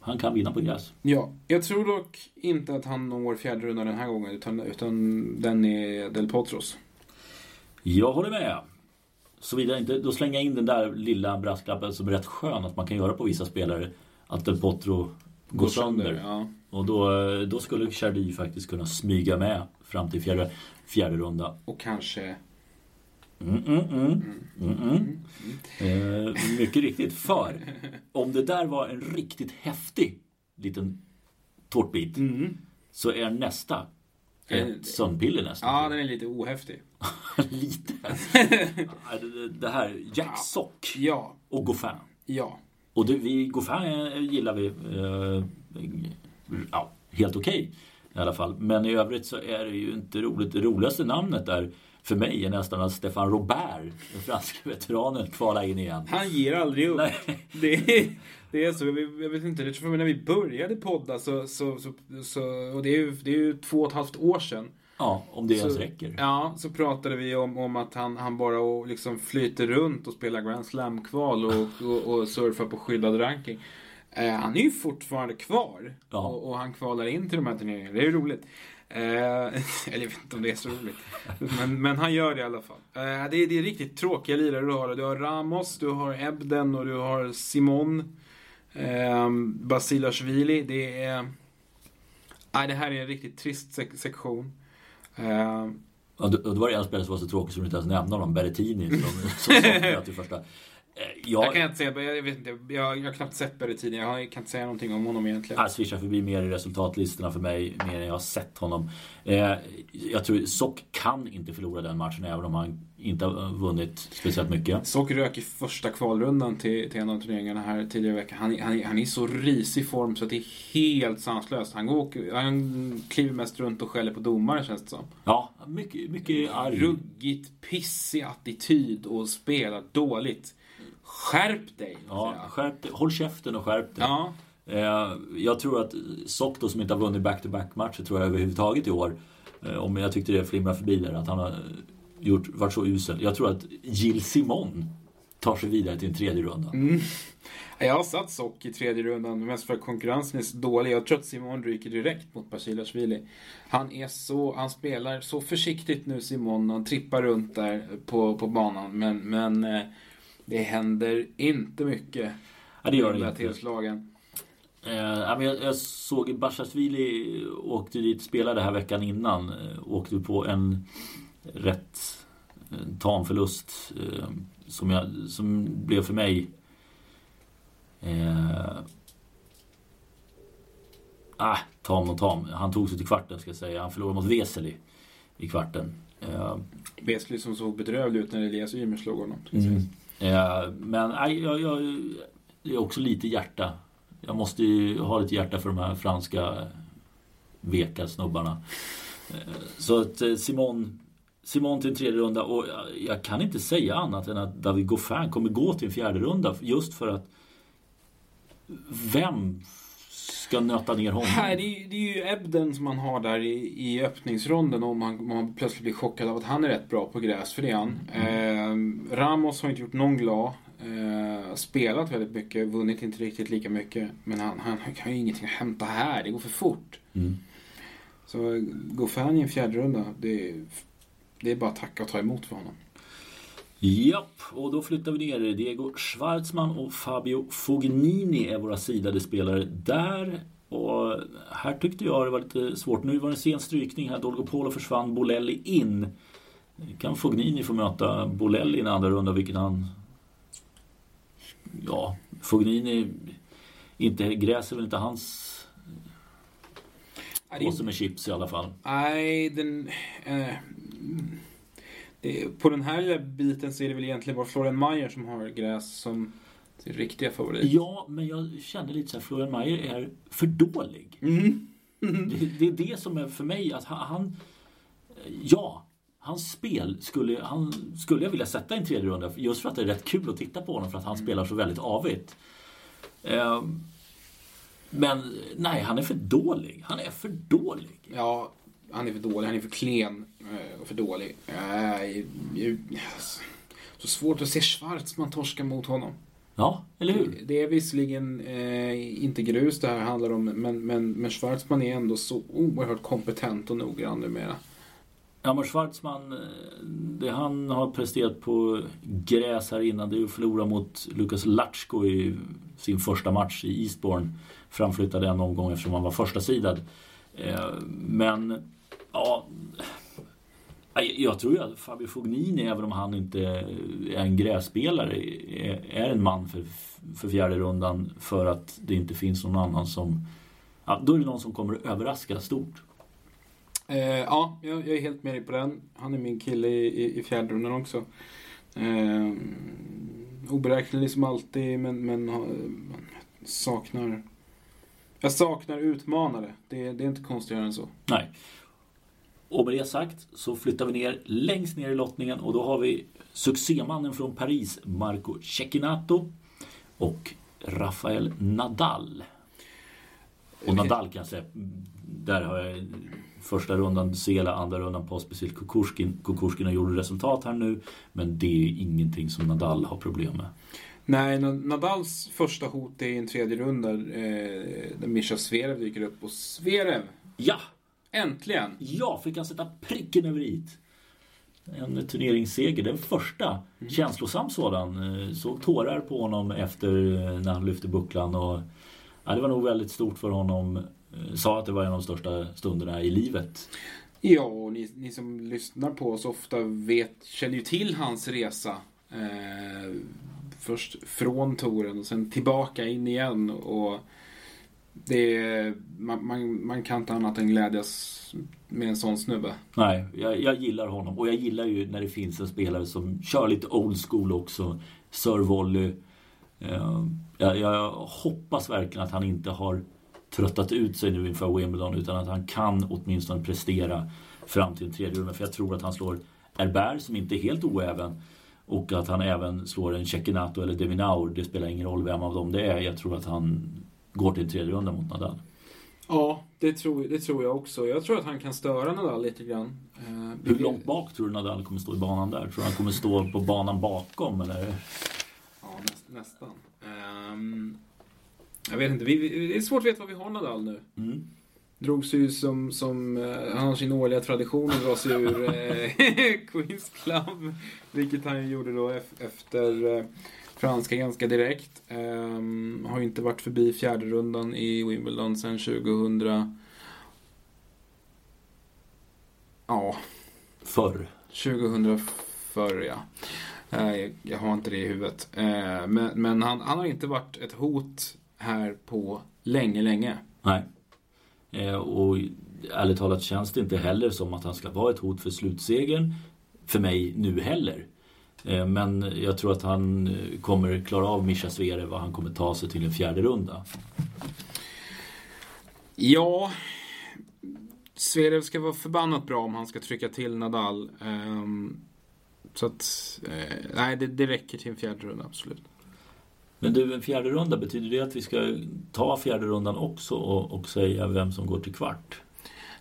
Speaker 1: han kan vinna på gräs.
Speaker 2: Ja, jag tror dock inte att han når fjärde rundan den här gången utan, utan den är Del Potros.
Speaker 1: Jag håller med. Såvida inte, då slänger jag in den där lilla brasklappen som är rätt skön att man kan göra på vissa spelare. Att Del Potro går sönder.
Speaker 2: Ja.
Speaker 1: Och då, då skulle Chardy faktiskt kunna smyga med fram till fjärde, fjärde runda.
Speaker 2: Och kanske...
Speaker 1: Mm, mm, mm. Eh, mycket riktigt. För om det där var en riktigt häftig liten tårtbit så är nästa
Speaker 2: Eh,
Speaker 1: ett sömnpiller nästan.
Speaker 2: Ja, den är lite ohäftig.
Speaker 1: Lite. Det- här, Jack Sock
Speaker 2: Ja,
Speaker 1: och Goffin.
Speaker 2: ja.
Speaker 1: Och det, vi, Goffin eh, gillar vi eh, ja, helt okej i alla fall. Men i övrigt så är det ju inte roligt. Det roligaste namnet där för mig är nästan att Stefan Robert, den franska veteranen, kvalar in igen.
Speaker 2: Han ger aldrig upp.
Speaker 1: Nej.
Speaker 2: Det är, det är så. Jag vet- inte, tror när vi började podda så, så, så, så och det är, ju, det är ju två och ett halvt år sedan.
Speaker 1: Ja, om det ens
Speaker 2: så,
Speaker 1: räcker.
Speaker 2: Ja, så pratade vi om, om att han, han bara och liksom flyter runt och spelar Grand Slam-kval och, och, och surfar på skyddad ranking. Eh, han är ju fortfarande kvar.
Speaker 1: Ja.
Speaker 2: Och, och han kvalar in till de här turneringarna. Det är ju roligt. Eh, eller jag vet inte om det är så roligt. Men, men han gör det i alla fall. Eh, det, är, det är riktigt tråkiga lirare du har. Du har Ramos, du har Ebden och du har Simon. Eh, Basilashvili. Det är... Nej, det här är en riktigt trist sek- sektion. Eh,
Speaker 1: då, och då var det en spelare som var så tråkig som du inte ens nämnde honom, Berrettini, som, som saknade till första. Eh,
Speaker 2: Jag
Speaker 1: Jag,
Speaker 2: kan inte säga, jag, vet inte, jag, jag har knappt sett Berrettini. Jag har- kan inte säga någonting om honom egentligen.
Speaker 1: han svischar förbi mer i resultatlistorna för mig, mer än jag har sett honom. Eh, jag tror Sock kan inte förlora den matchen, även om han inte har vunnit speciellt mycket.
Speaker 2: Sock rök i första kvalrundan till, till en av turneringarna här tidigare i veckan. Han, är- han, han är i så risig form så att det är helt sanslöst. Han, går, han kliver mest runt och skäller på domare känns det som.
Speaker 1: Ja, mycket, mycket arg.
Speaker 2: Ruggigt pissig attityd och spelar dåligt. Skärp dig!
Speaker 1: Ja, skärp dig. Håll käften och skärp dig.
Speaker 2: ja.
Speaker 1: Eh, jag tror att Sock då som inte har vunnit back-to-back-matcher tror jag överhuvudtaget i år. Eh, om jag tyckte det flimrar förbi där att han har gjort, varit så usel. Jag tror att Jill Simon tar sig vidare till en tredje runda.
Speaker 2: Mm. Jag har satt Sock i tredje rundan, mest för att konkurrensen är så dålig. Jag tror att Simon ryker direkt mot Basilashvili. Han är så, han spelar så försiktigt nu Simon, han trippar runt där på, på banan. Men, men eh, det händer inte mycket
Speaker 1: Ja, det gör
Speaker 2: de
Speaker 1: det
Speaker 2: där
Speaker 1: inte.
Speaker 2: tillslagen.
Speaker 1: Eh, jag, jag såg Bashashvili åkte dit spelade här veckan innan. Eh, åkte på en rätt tam förlust eh, som, jag, som blev för mig eh, ah, tam och tam. Han tog sig till kvarten ska jag säga. Han förlorade mot Vesely i kvarten. Eh,
Speaker 2: Wesley som såg bedrövlig ut när Elias Ymer slog honom.
Speaker 1: Mm. Eh, men nej, jag, jag, det är också lite hjärta. Jag måste ju ha lite hjärta för de här franska veka snubbarna. Eh, så att eh, Simon, Simon till en tredje runda och jag, jag kan inte säga annat än att David Goffin kommer gå till en fjärde runda just för att vem ska nöta ner honom?
Speaker 2: Här, det, är, det är ju Ebden som man har där i, i öppningsronden om man, man plötsligt blir chockad av att han är rätt bra på gräs, för det är han. Eh, Ramos har inte gjort någon glad. Eh, spelat väldigt mycket, vunnit inte riktigt lika mycket. Men han, han, han har ju ingenting att hämta här, det går för fort.
Speaker 1: Mm.
Speaker 2: Så Goffin i en fjärde runda, det, det är bara att tacka och ta emot för honom.
Speaker 1: Japp, och då flyttar vi ner. Diego Schwartzman och Fabio Fognini är våra sidade spelare där. Och här tyckte jag det var lite svårt. Nu var det en sen strykning här. Dolgopolo försvann, Bolelli in. Kan Fognini få möta Bolelli i en andra runda, vilket han... Ja, Fognini... Inte, gräs är väl inte hans påse med chips i alla fall.
Speaker 2: Nej, den... Eh, på den här biten så är det väl egentligen bara Florian Mayer som har gräs som sin riktiga favorit.
Speaker 1: Ja, men jag kände lite så här, Florian Mayer är för dålig.
Speaker 2: Mm.
Speaker 1: Det, det är det som är för mig att han, ja, hans spel skulle, han, skulle jag vilja sätta i en tredje runda just för att det är rätt kul att titta på honom för att han spelar så väldigt avigt. Eh, men nej, han är för dålig. Han är för dålig.
Speaker 2: Ja, han är för dålig. Han är för klen eh, och för dålig. Eh, så svårt att se Schwarzman torska mot honom.
Speaker 1: Ja, eller hur?
Speaker 2: Det är visserligen eh, inte grus det här handlar om, men, men, men Schwarzman är ändå så oerhört kompetent och noggrann numera.
Speaker 1: Ja, men Schwarzman, eh, det han har presterat på gräs här innan, det är att förlora mot Lukas Latchko i sin första match i Eastbourne. Framflyttade en omgång eftersom han var första sidad. Eh, men, ja... Jag tror ju att Fabio Fognini, även om han inte är en grässpelare, är en man för, för fjärde rundan för att det inte finns någon annan som... Ja, då är det någon som kommer att överraska stort.
Speaker 2: Eh, ja, jag, är helt med dig på den. Han är min kille i, i, i fjärde rundan också. Eh, oberäknelig som alltid, men, men man saknar... Jag saknar utmanare. Det, det är inte konstigare än så.
Speaker 1: Nej. Och med det sagt så flyttar vi ner längst ner i lottningen och då har vi succémannen från Paris, Marco Cecchinato och Rafael Nadal. Och Nadal kan jag säga, där har jag första rundan Sela, andra rundan Pospisil Kukushkin. Kukushkin har gjort resultat här nu, men det är ingenting som Nadal har problem med.
Speaker 2: Nej, Nadals första hot är en tredje runda eh, där Mischa Zverev dyker upp. Och Zverev!
Speaker 1: Ja!
Speaker 2: Äntligen!
Speaker 1: Ja, fick han sätta pricken över i. En turneringsseger, den första. Mm. Känslosam sådan. Eh, såg tårar på honom efter eh, när han lyfte bucklan. Och, ja, det var nog väldigt stort för honom. Eh, sa att det var en av de största stunderna i livet.
Speaker 2: Ja, och ni, ni som lyssnar på oss ofta vet, känner ju till hans resa. Eh, först från touren och sen tillbaka in igen. Och det man, man, man, kan inte annat än glädjas med en sån snubbe.
Speaker 1: Nej, jag, jag, gillar honom. Och jag gillar ju när det finns en spelare som kör lite old school också. Sir Volley. Eh, jag, jag, hoppas verkligen att han inte har tröttat ut sig nu inför Wimbledon utan att han kan åtminstone prestera fram till en tredje runda. För jag tror att han slår Herbert som inte är helt oäven. Och att han även slår en Cecchinato eller Deminaur. Det spelar ingen roll vem av dem det är. Jag tror att han går till tredje runda mot Nadal.
Speaker 2: Ja, det tror, det tror jag också. Jag tror att han kan störa Nadal lite grann.
Speaker 1: Eh, Hur långt bak tror du Nadal kommer stå i banan där? Tror du han kommer stå på banan bakom eller?
Speaker 2: Ja, näst, nästan. Um, jag vet inte. Vi, det är svårt att veta vad vi har Nadal nu.
Speaker 1: Mm.
Speaker 2: Drog sig ju som, som uh, han har sin årliga tradition att dra sig ur uh, Queens Club. Vilket han ju gjorde då efter uh, franska ganska direkt. Um, har inte varit förbi fjärde rundan i Wimbledon sedan 2000. Ja.
Speaker 1: Förr.
Speaker 2: 2000 förr, ja. Uh, jag har inte det i huvudet. Uh, men, men han, han, har inte varit ett hot här på länge, länge.
Speaker 1: Nej. Uh, och ärligt talat känns det inte heller som att han ska vara ett hot för slutsegern. För mig nu heller. Eh, men jag tror att han eh, kommer klara av Mischa Zverev och han kommer ta sig till en fjärde runda.
Speaker 2: Ja, Zverev ska vara förbannat bra om han ska trycka till Nadal. Ehm, så att, eh, nej det, det räcker till en fjärde runda, absolut.
Speaker 1: Men du, en fjärde runda, betyder det att vi ska ta fjärde rundan också och, och säga vem som går till kvart?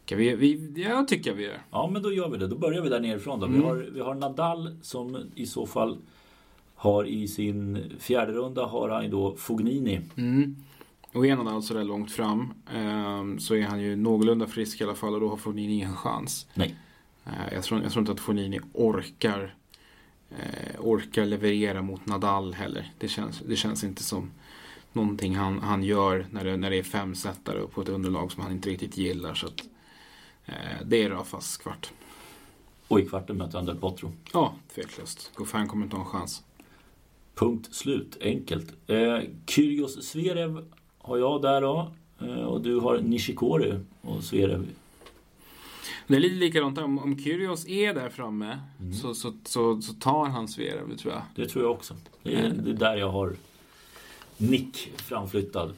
Speaker 2: Ska vi, vi, jag tycker vi gör
Speaker 1: Ja, men då gör vi det. Då börjar vi där nerifrån. Då. Mm. Vi, har, vi har Nadal som i så fall Har i sin fjärde runda har han då Fognini.
Speaker 2: Mm. Och är han alltså där långt fram eh, så är han ju någorlunda frisk i alla fall och då har Fognini ingen chans.
Speaker 1: Nej.
Speaker 2: Eh, jag, tror, jag tror inte att Fognini orkar eh, orkar leverera mot Nadal heller. Det känns, det känns inte som någonting han, han gör när det, när det är fem setare på ett underlag som han inte riktigt gillar. Så att, det är Rafas kvart.
Speaker 1: Och i kvarten möter han Del Potro.
Speaker 2: Ja, tveklöst. Goffin kommer inte ha en chans.
Speaker 1: Punkt slut. Enkelt. Eh, Kyrgios Zverev har jag där då. Eh, och du har Nishikori och Zverev.
Speaker 2: Det är lite likadant. Om, om Kyrgios är där framme mm. så, så, så, så, tar han Zverev, det tror jag.
Speaker 1: Det tror jag också. Det är, det är där jag har Nick framflyttad.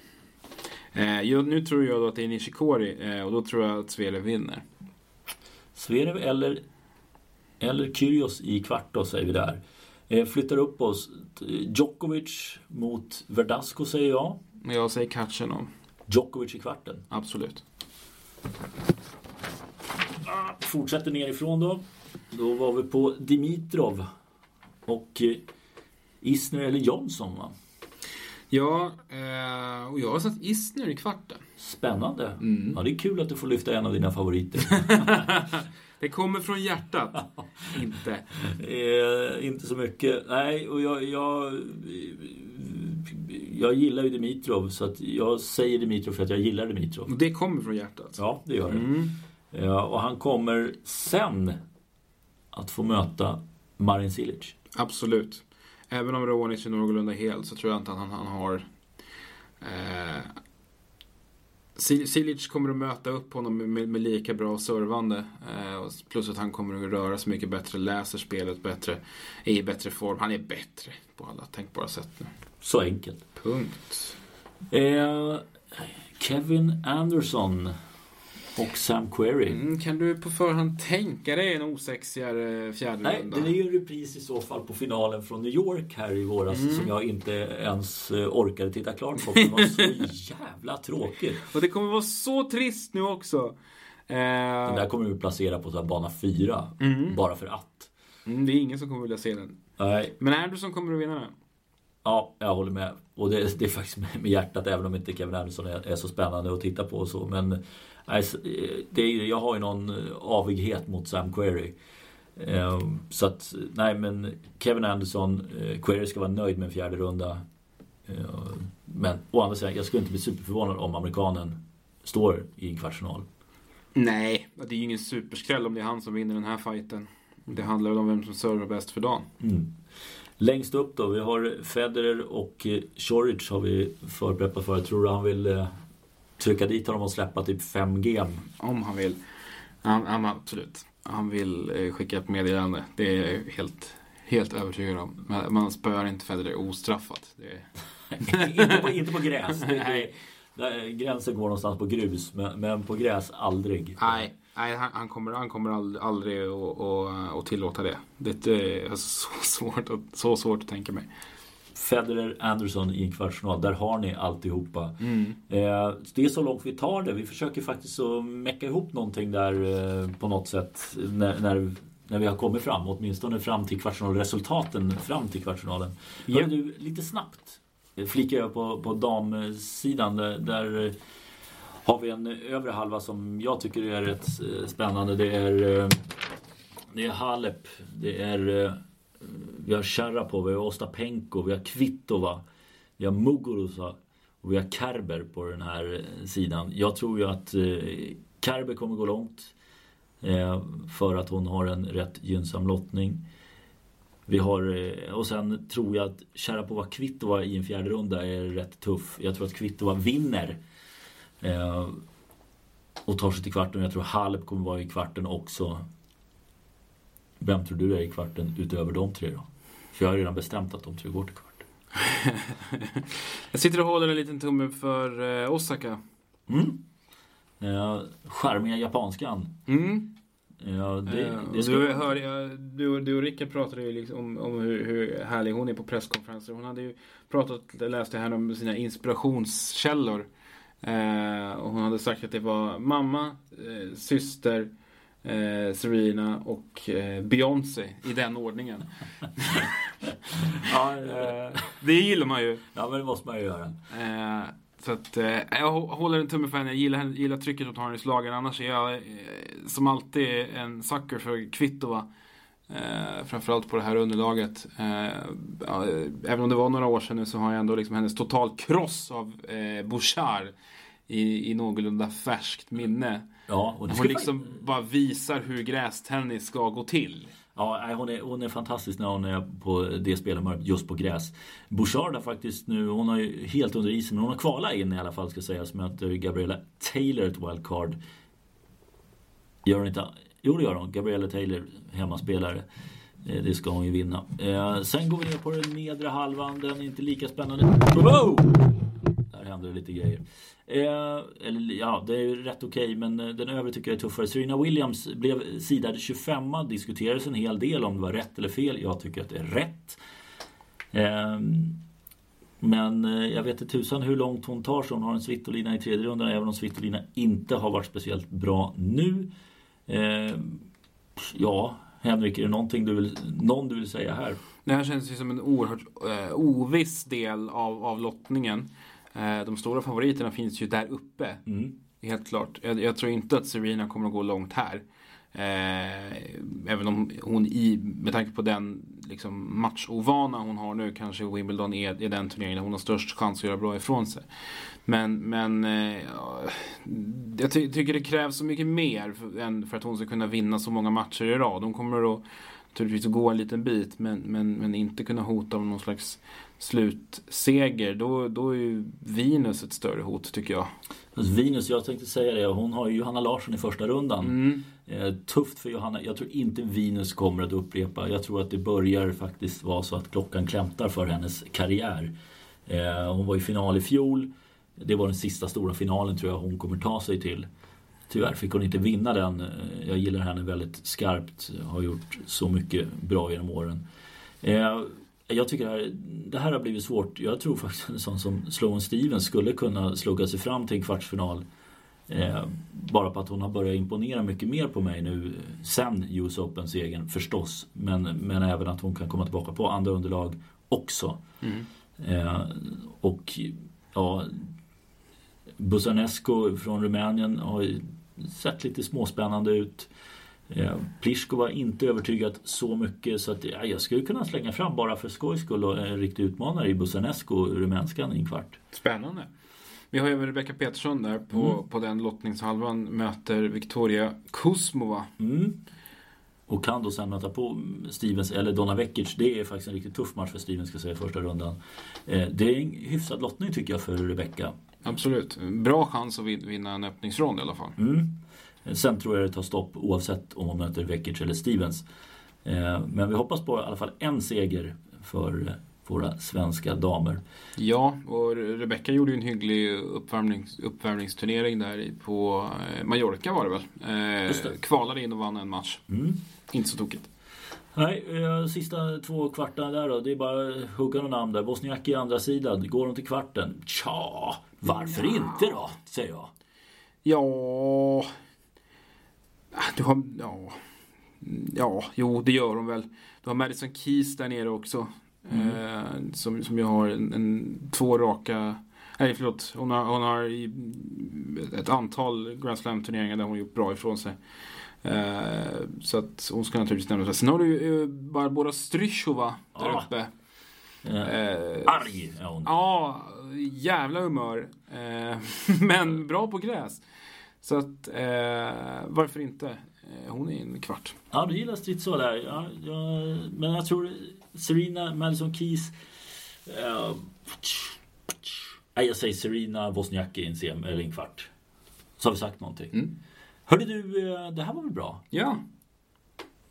Speaker 2: Eh, nu tror jag då att det är Nishikori eh, och då tror jag att Zverev vinner.
Speaker 1: Zverev eller, eller Kyrgios i kvart då, säger vi där. Eh, flyttar upp oss. Djokovic mot Verdasco säger jag.
Speaker 2: Jag säger Katchenov.
Speaker 1: Djokovic i kvarten.
Speaker 2: Absolut.
Speaker 1: Ah, fortsätter nerifrån då. Då var vi på Dimitrov. Och eh, Isner eller Johnson va?
Speaker 2: Ja, eh, och jag har satt Isner i kvarten.
Speaker 1: Spännande. Mm. Ja, det är kul att du får lyfta en av dina favoriter.
Speaker 2: det kommer från hjärtat. inte.
Speaker 1: Eh, inte så mycket. Nej, och jag, jag, jag gillar ju Dimitrov. Så att jag säger Dimitrov för att jag gillar Dimitrov.
Speaker 2: Det kommer från hjärtat?
Speaker 1: Ja, det gör det. Mm. Ja, och han kommer sen att få möta Marin Cilic.
Speaker 2: Absolut. Även om Raonic är någorlunda hel så tror jag inte att han, han har... Eh, Silic kommer att möta upp honom med, med lika bra servande. Eh, plus att han kommer att röra sig mycket bättre, läser spelet bättre, är i bättre form. Han är bättre på alla tänkbara sätt nu.
Speaker 1: Så enkelt.
Speaker 2: Punkt.
Speaker 1: Eh, Kevin Anderson och Sam Query.
Speaker 2: Mm, kan du på förhand tänka dig en osexigare fjärde
Speaker 1: Nej, runda? det är ju en repris i så fall på finalen från New York här i våras mm. som jag inte ens eh, orkade titta klart på. det var så jävla tråkigt.
Speaker 2: Och det kommer vara så trist nu också.
Speaker 1: Den där kommer vi placera på så bana 4. Mm. Bara för att.
Speaker 2: Mm, det är ingen som kommer vilja se den.
Speaker 1: Nej.
Speaker 2: Men är du som kommer att vinna den?
Speaker 1: Ja, jag håller med. Och det, det är faktiskt med, med hjärtat även om inte Kevin Anderson är, är, så spännande att titta på och så. Men nej, det är, jag har ju någon avighet mot Sam Query. Ehm, så att, nej men Kevin Anderson, eh, Query ska vara nöjd med en fjärde runda. Ehm, men å andra sidan, jag skulle inte bli superförvånad om amerikanen står i en kvartsfinal.
Speaker 2: Nej, det är ju ingen superskräll om det är han som vinner den här fighten. Det handlar väl om vem som servar bäst för dagen.
Speaker 1: Mm. Längst upp då, vi har Federer och Choric har vi förpreppat för. Jag tror han vill eh, trycka dit honom och släppa typ 5 g
Speaker 2: Om han vill. Han, han, absolut. Han vill eh, skicka ett meddelande. Det är jag helt, helt övertygad om. Man, man spöar inte Federer ostraffat.
Speaker 1: inte, på, inte på gräs. Det, gränsen går någonstans på grus, men, men på gräs aldrig.
Speaker 2: Nej, Nej, han, han, kommer, han kommer aldrig, aldrig att, att, att tillåta det. Det är så svårt, att, så svårt att tänka mig.
Speaker 1: Federer, Anderson i en kvartsfinal. Där har ni alltihopa.
Speaker 2: Mm.
Speaker 1: Eh, det är så långt vi tar det. Vi försöker faktiskt att mecka ihop någonting där eh, på något sätt. När, när, när vi har kommit fram. Åtminstone fram till kvartsfinalresultaten fram till kvartsfinalen. Ja. du, lite snabbt flikar jag på, på damsidan. Där, där har vi en övre halva som jag tycker är rätt eh, spännande. Det är, eh, det är Halep, det är eh, vi har Sharapov, vi har Ostapenko, vi har Kvitova, vi har Muguruza och vi har Kerber på den här eh, sidan. Jag tror ju att eh, Kerber kommer gå långt eh, för att hon har en rätt gynnsam lottning. Vi har, och sen tror jag att Sharapova Kvitova i en fjärde runda är rätt tuff. Jag tror att Kvitova vinner Eh, och tar sig till kvarten. Jag tror Halep kommer vara i kvarten också. Vem tror du är i kvarten utöver de tre då? För jag har redan bestämt att de tre går till kvart.
Speaker 2: jag sitter och håller en liten tumme för eh, Osaka.
Speaker 1: Mm. Eh, charmiga japanskan.
Speaker 2: Mm.
Speaker 1: Ja, det,
Speaker 2: eh, det ska... du, hör, du, du och Rickard pratade ju liksom om, om hur, hur, härlig hon är på presskonferenser. Hon hade ju pratat, läste här om sina inspirationskällor. Eh, och hon hade sagt att det var mamma, eh, syster eh, Serena och eh, Beyoncé i den ordningen.
Speaker 1: Ja,
Speaker 2: Eh, det gillar man ju.
Speaker 1: ja, men det måste man ju göra.
Speaker 2: Eh, så att, eh, jag hå- håller en tumme för henne. Jag gillar, gillar trycket hon har i slagen. Annars är jag eh, som alltid en sucker för Kvitova. Eh, framförallt på det här underlaget. Eh, ja, även om det var några år sedan nu så har jag ändå liksom hennes total kross av eh, Bouchard i, i någorlunda färskt minne.
Speaker 1: Ja, och det
Speaker 2: Hon liksom bara visar hur grästennis ska gå till.
Speaker 1: Ja, hon är, hon är fantastisk när hon är på det spelet just på gräs. Bouchard har faktiskt nu, hon har ju helt under isen, men hon har kvalat in i alla fall ska sägas, möter Gabriella Taylor ett wildcard. Gör hon inte? Jo det gör hon. Gabriella Taylor, hemmaspelare. Eh, Det ska hon ju vinna. Eh, Sen går vi ner på den nedre halvan, den är inte lika spännande. Wow! Händer det lite grejer. Eh, eller ja, det är ju rätt okej men eh, den övre tycker jag är tuffare. Serena Williams blev sidad 25 Diskuterades en hel del om det var rätt eller fel. Jag tycker att det är rätt. Ehm, eh, men jag vet inte tusan hur långt hon tar sig. Hon har en Svitolina i tredje rundan även om Svitolina inte har varit speciellt bra nu. Eh, ja, Henrik, är det någonting du vill, någon du vill säga här?
Speaker 2: Det här känns ju som en oerhört eh, oviss del av, av lottningen. Eh, de stora favoriterna finns ju där uppe.
Speaker 1: Mm.
Speaker 2: Helt klart. Jag, jag tror inte att Serena kommer att gå långt här. Eh, även om hon i, med tanke på den liksom, matchovana hon har nu, kanske Wimbledon är, är den turneringen där hon har störst chans att göra bra ifrån sig. Men, men eh, ja, jag ty tycker det krävs så mycket mer för, än för att hon ska kunna vinna så många matcher i rad. Hon kommer att naturligtvis att gå en liten bit men, men, men inte kunna hota om någon slags slutseger. Då, då är ju Venus ett större hot tycker jag.
Speaker 1: Alltså Venus, jag tänkte säga det, hon har ju Johanna Larsson i första rundan.
Speaker 2: Mm.
Speaker 1: Eh, tufft för Johanna. Jag tror inte Venus kommer att upprepa. Jag tror att det börjar faktiskt vara så att klockan klämtar för hennes karriär. Eh, hon var i final i fjol. Det var den sista stora finalen tror jag hon kommer ta sig till. Tyvärr fick hon inte vinna den. Eh, Jag gillar henne väldigt skarpt. Har gjort så mycket bra genom åren. Eh, jag tycker det här, det här har blivit svårt. Jag tror faktiskt en sån som Sloane Stevens skulle kunna slugga sig fram till en kvartsfinal. Eh, bara på att hon har börjat imponera mycket mer på mig nu sen US Open-segern förstås. Men, men även att hon kan komma tillbaka på andra underlag också.
Speaker 2: Mm.
Speaker 1: Eh, och ja, Busanescu från Rumänien har ju sett lite småspännande ut. Eh, Pliskova inte övertygat så mycket så att ja, jag skulle kunna slänga fram bara för skojs skull och en riktig utmanare i Busanescu, rumänskan, i en kvart.
Speaker 2: Spännande. Vi har även Rebecca Petersson där på,
Speaker 1: Mm.
Speaker 2: på den lottningshalvan. Möter Victoria Kuzmova.
Speaker 1: Mm. Och kan då sen möta på Stevens eller Donna Vekic. Det är faktiskt en riktigt tuff match för Stevens ska jag säga i första rundan. Eh, det är en hyfsad lottning tycker jag för Rebecca.
Speaker 2: Absolut. Bra chans att vin- vinna en öppningsrond i alla fall.
Speaker 1: Mm. Sen tror jag det tar stopp oavsett om hon möter Vekic eller Stevens. Eh, Men vi hoppas på i alla fall en seger för eh, våra svenska damer.
Speaker 2: Ja, och Rebecca gjorde ju en hygglig uppvärmnings, uppvärmningsturnering där på eh, Mallorca var det väl?
Speaker 1: Det.
Speaker 2: kvalade in och vann en match.
Speaker 1: Mm.
Speaker 2: Inte så tokigt.
Speaker 1: Nej, sista två kvartarna där då. Det är bara att hugga någon namn där. Bosniaki i andra sidan. Går de till kvarten? Tja, varför inte då? Säger jag.
Speaker 2: Ja... Ah, Du har... Ja... Ja, jo det gör hon väl. Du har Madison Keys där nere också. Eh, som, som ju har en, en, två raka... Nej förlåt. Hon har, hon har i, ett antal Grand Slam turneringar där hon gjort bra ifrån sig. Eh, så att hon ska naturligtvis nämnas. Sen har du ju eh, Barbora Strychova där
Speaker 1: Ja.
Speaker 2: uppe.
Speaker 1: Eh,
Speaker 2: Eh,
Speaker 1: Arg är hon.
Speaker 2: Ja, jävla humör. Eh, men bra på gräs. Så att, eh, varför inte? Eh, hon är en kvart.
Speaker 1: Ja, du gillar stridsår där. Ja, ja, men jag tror Serena, Madison Keys. eh, nej, jag säger Serena Wozniacki i en sem eller en kvart. Så har vi sagt någonting.
Speaker 2: Mm.
Speaker 1: Hörde du, eh, det här var väl bra?
Speaker 2: Ja,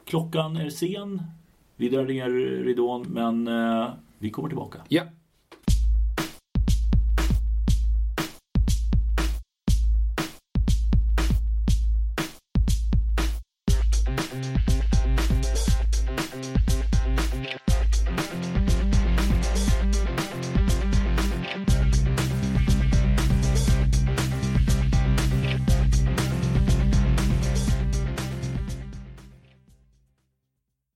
Speaker 1: Klockan är sen. Vi drar ner ridån men eh, vi kommer tillbaka.
Speaker 2: ja.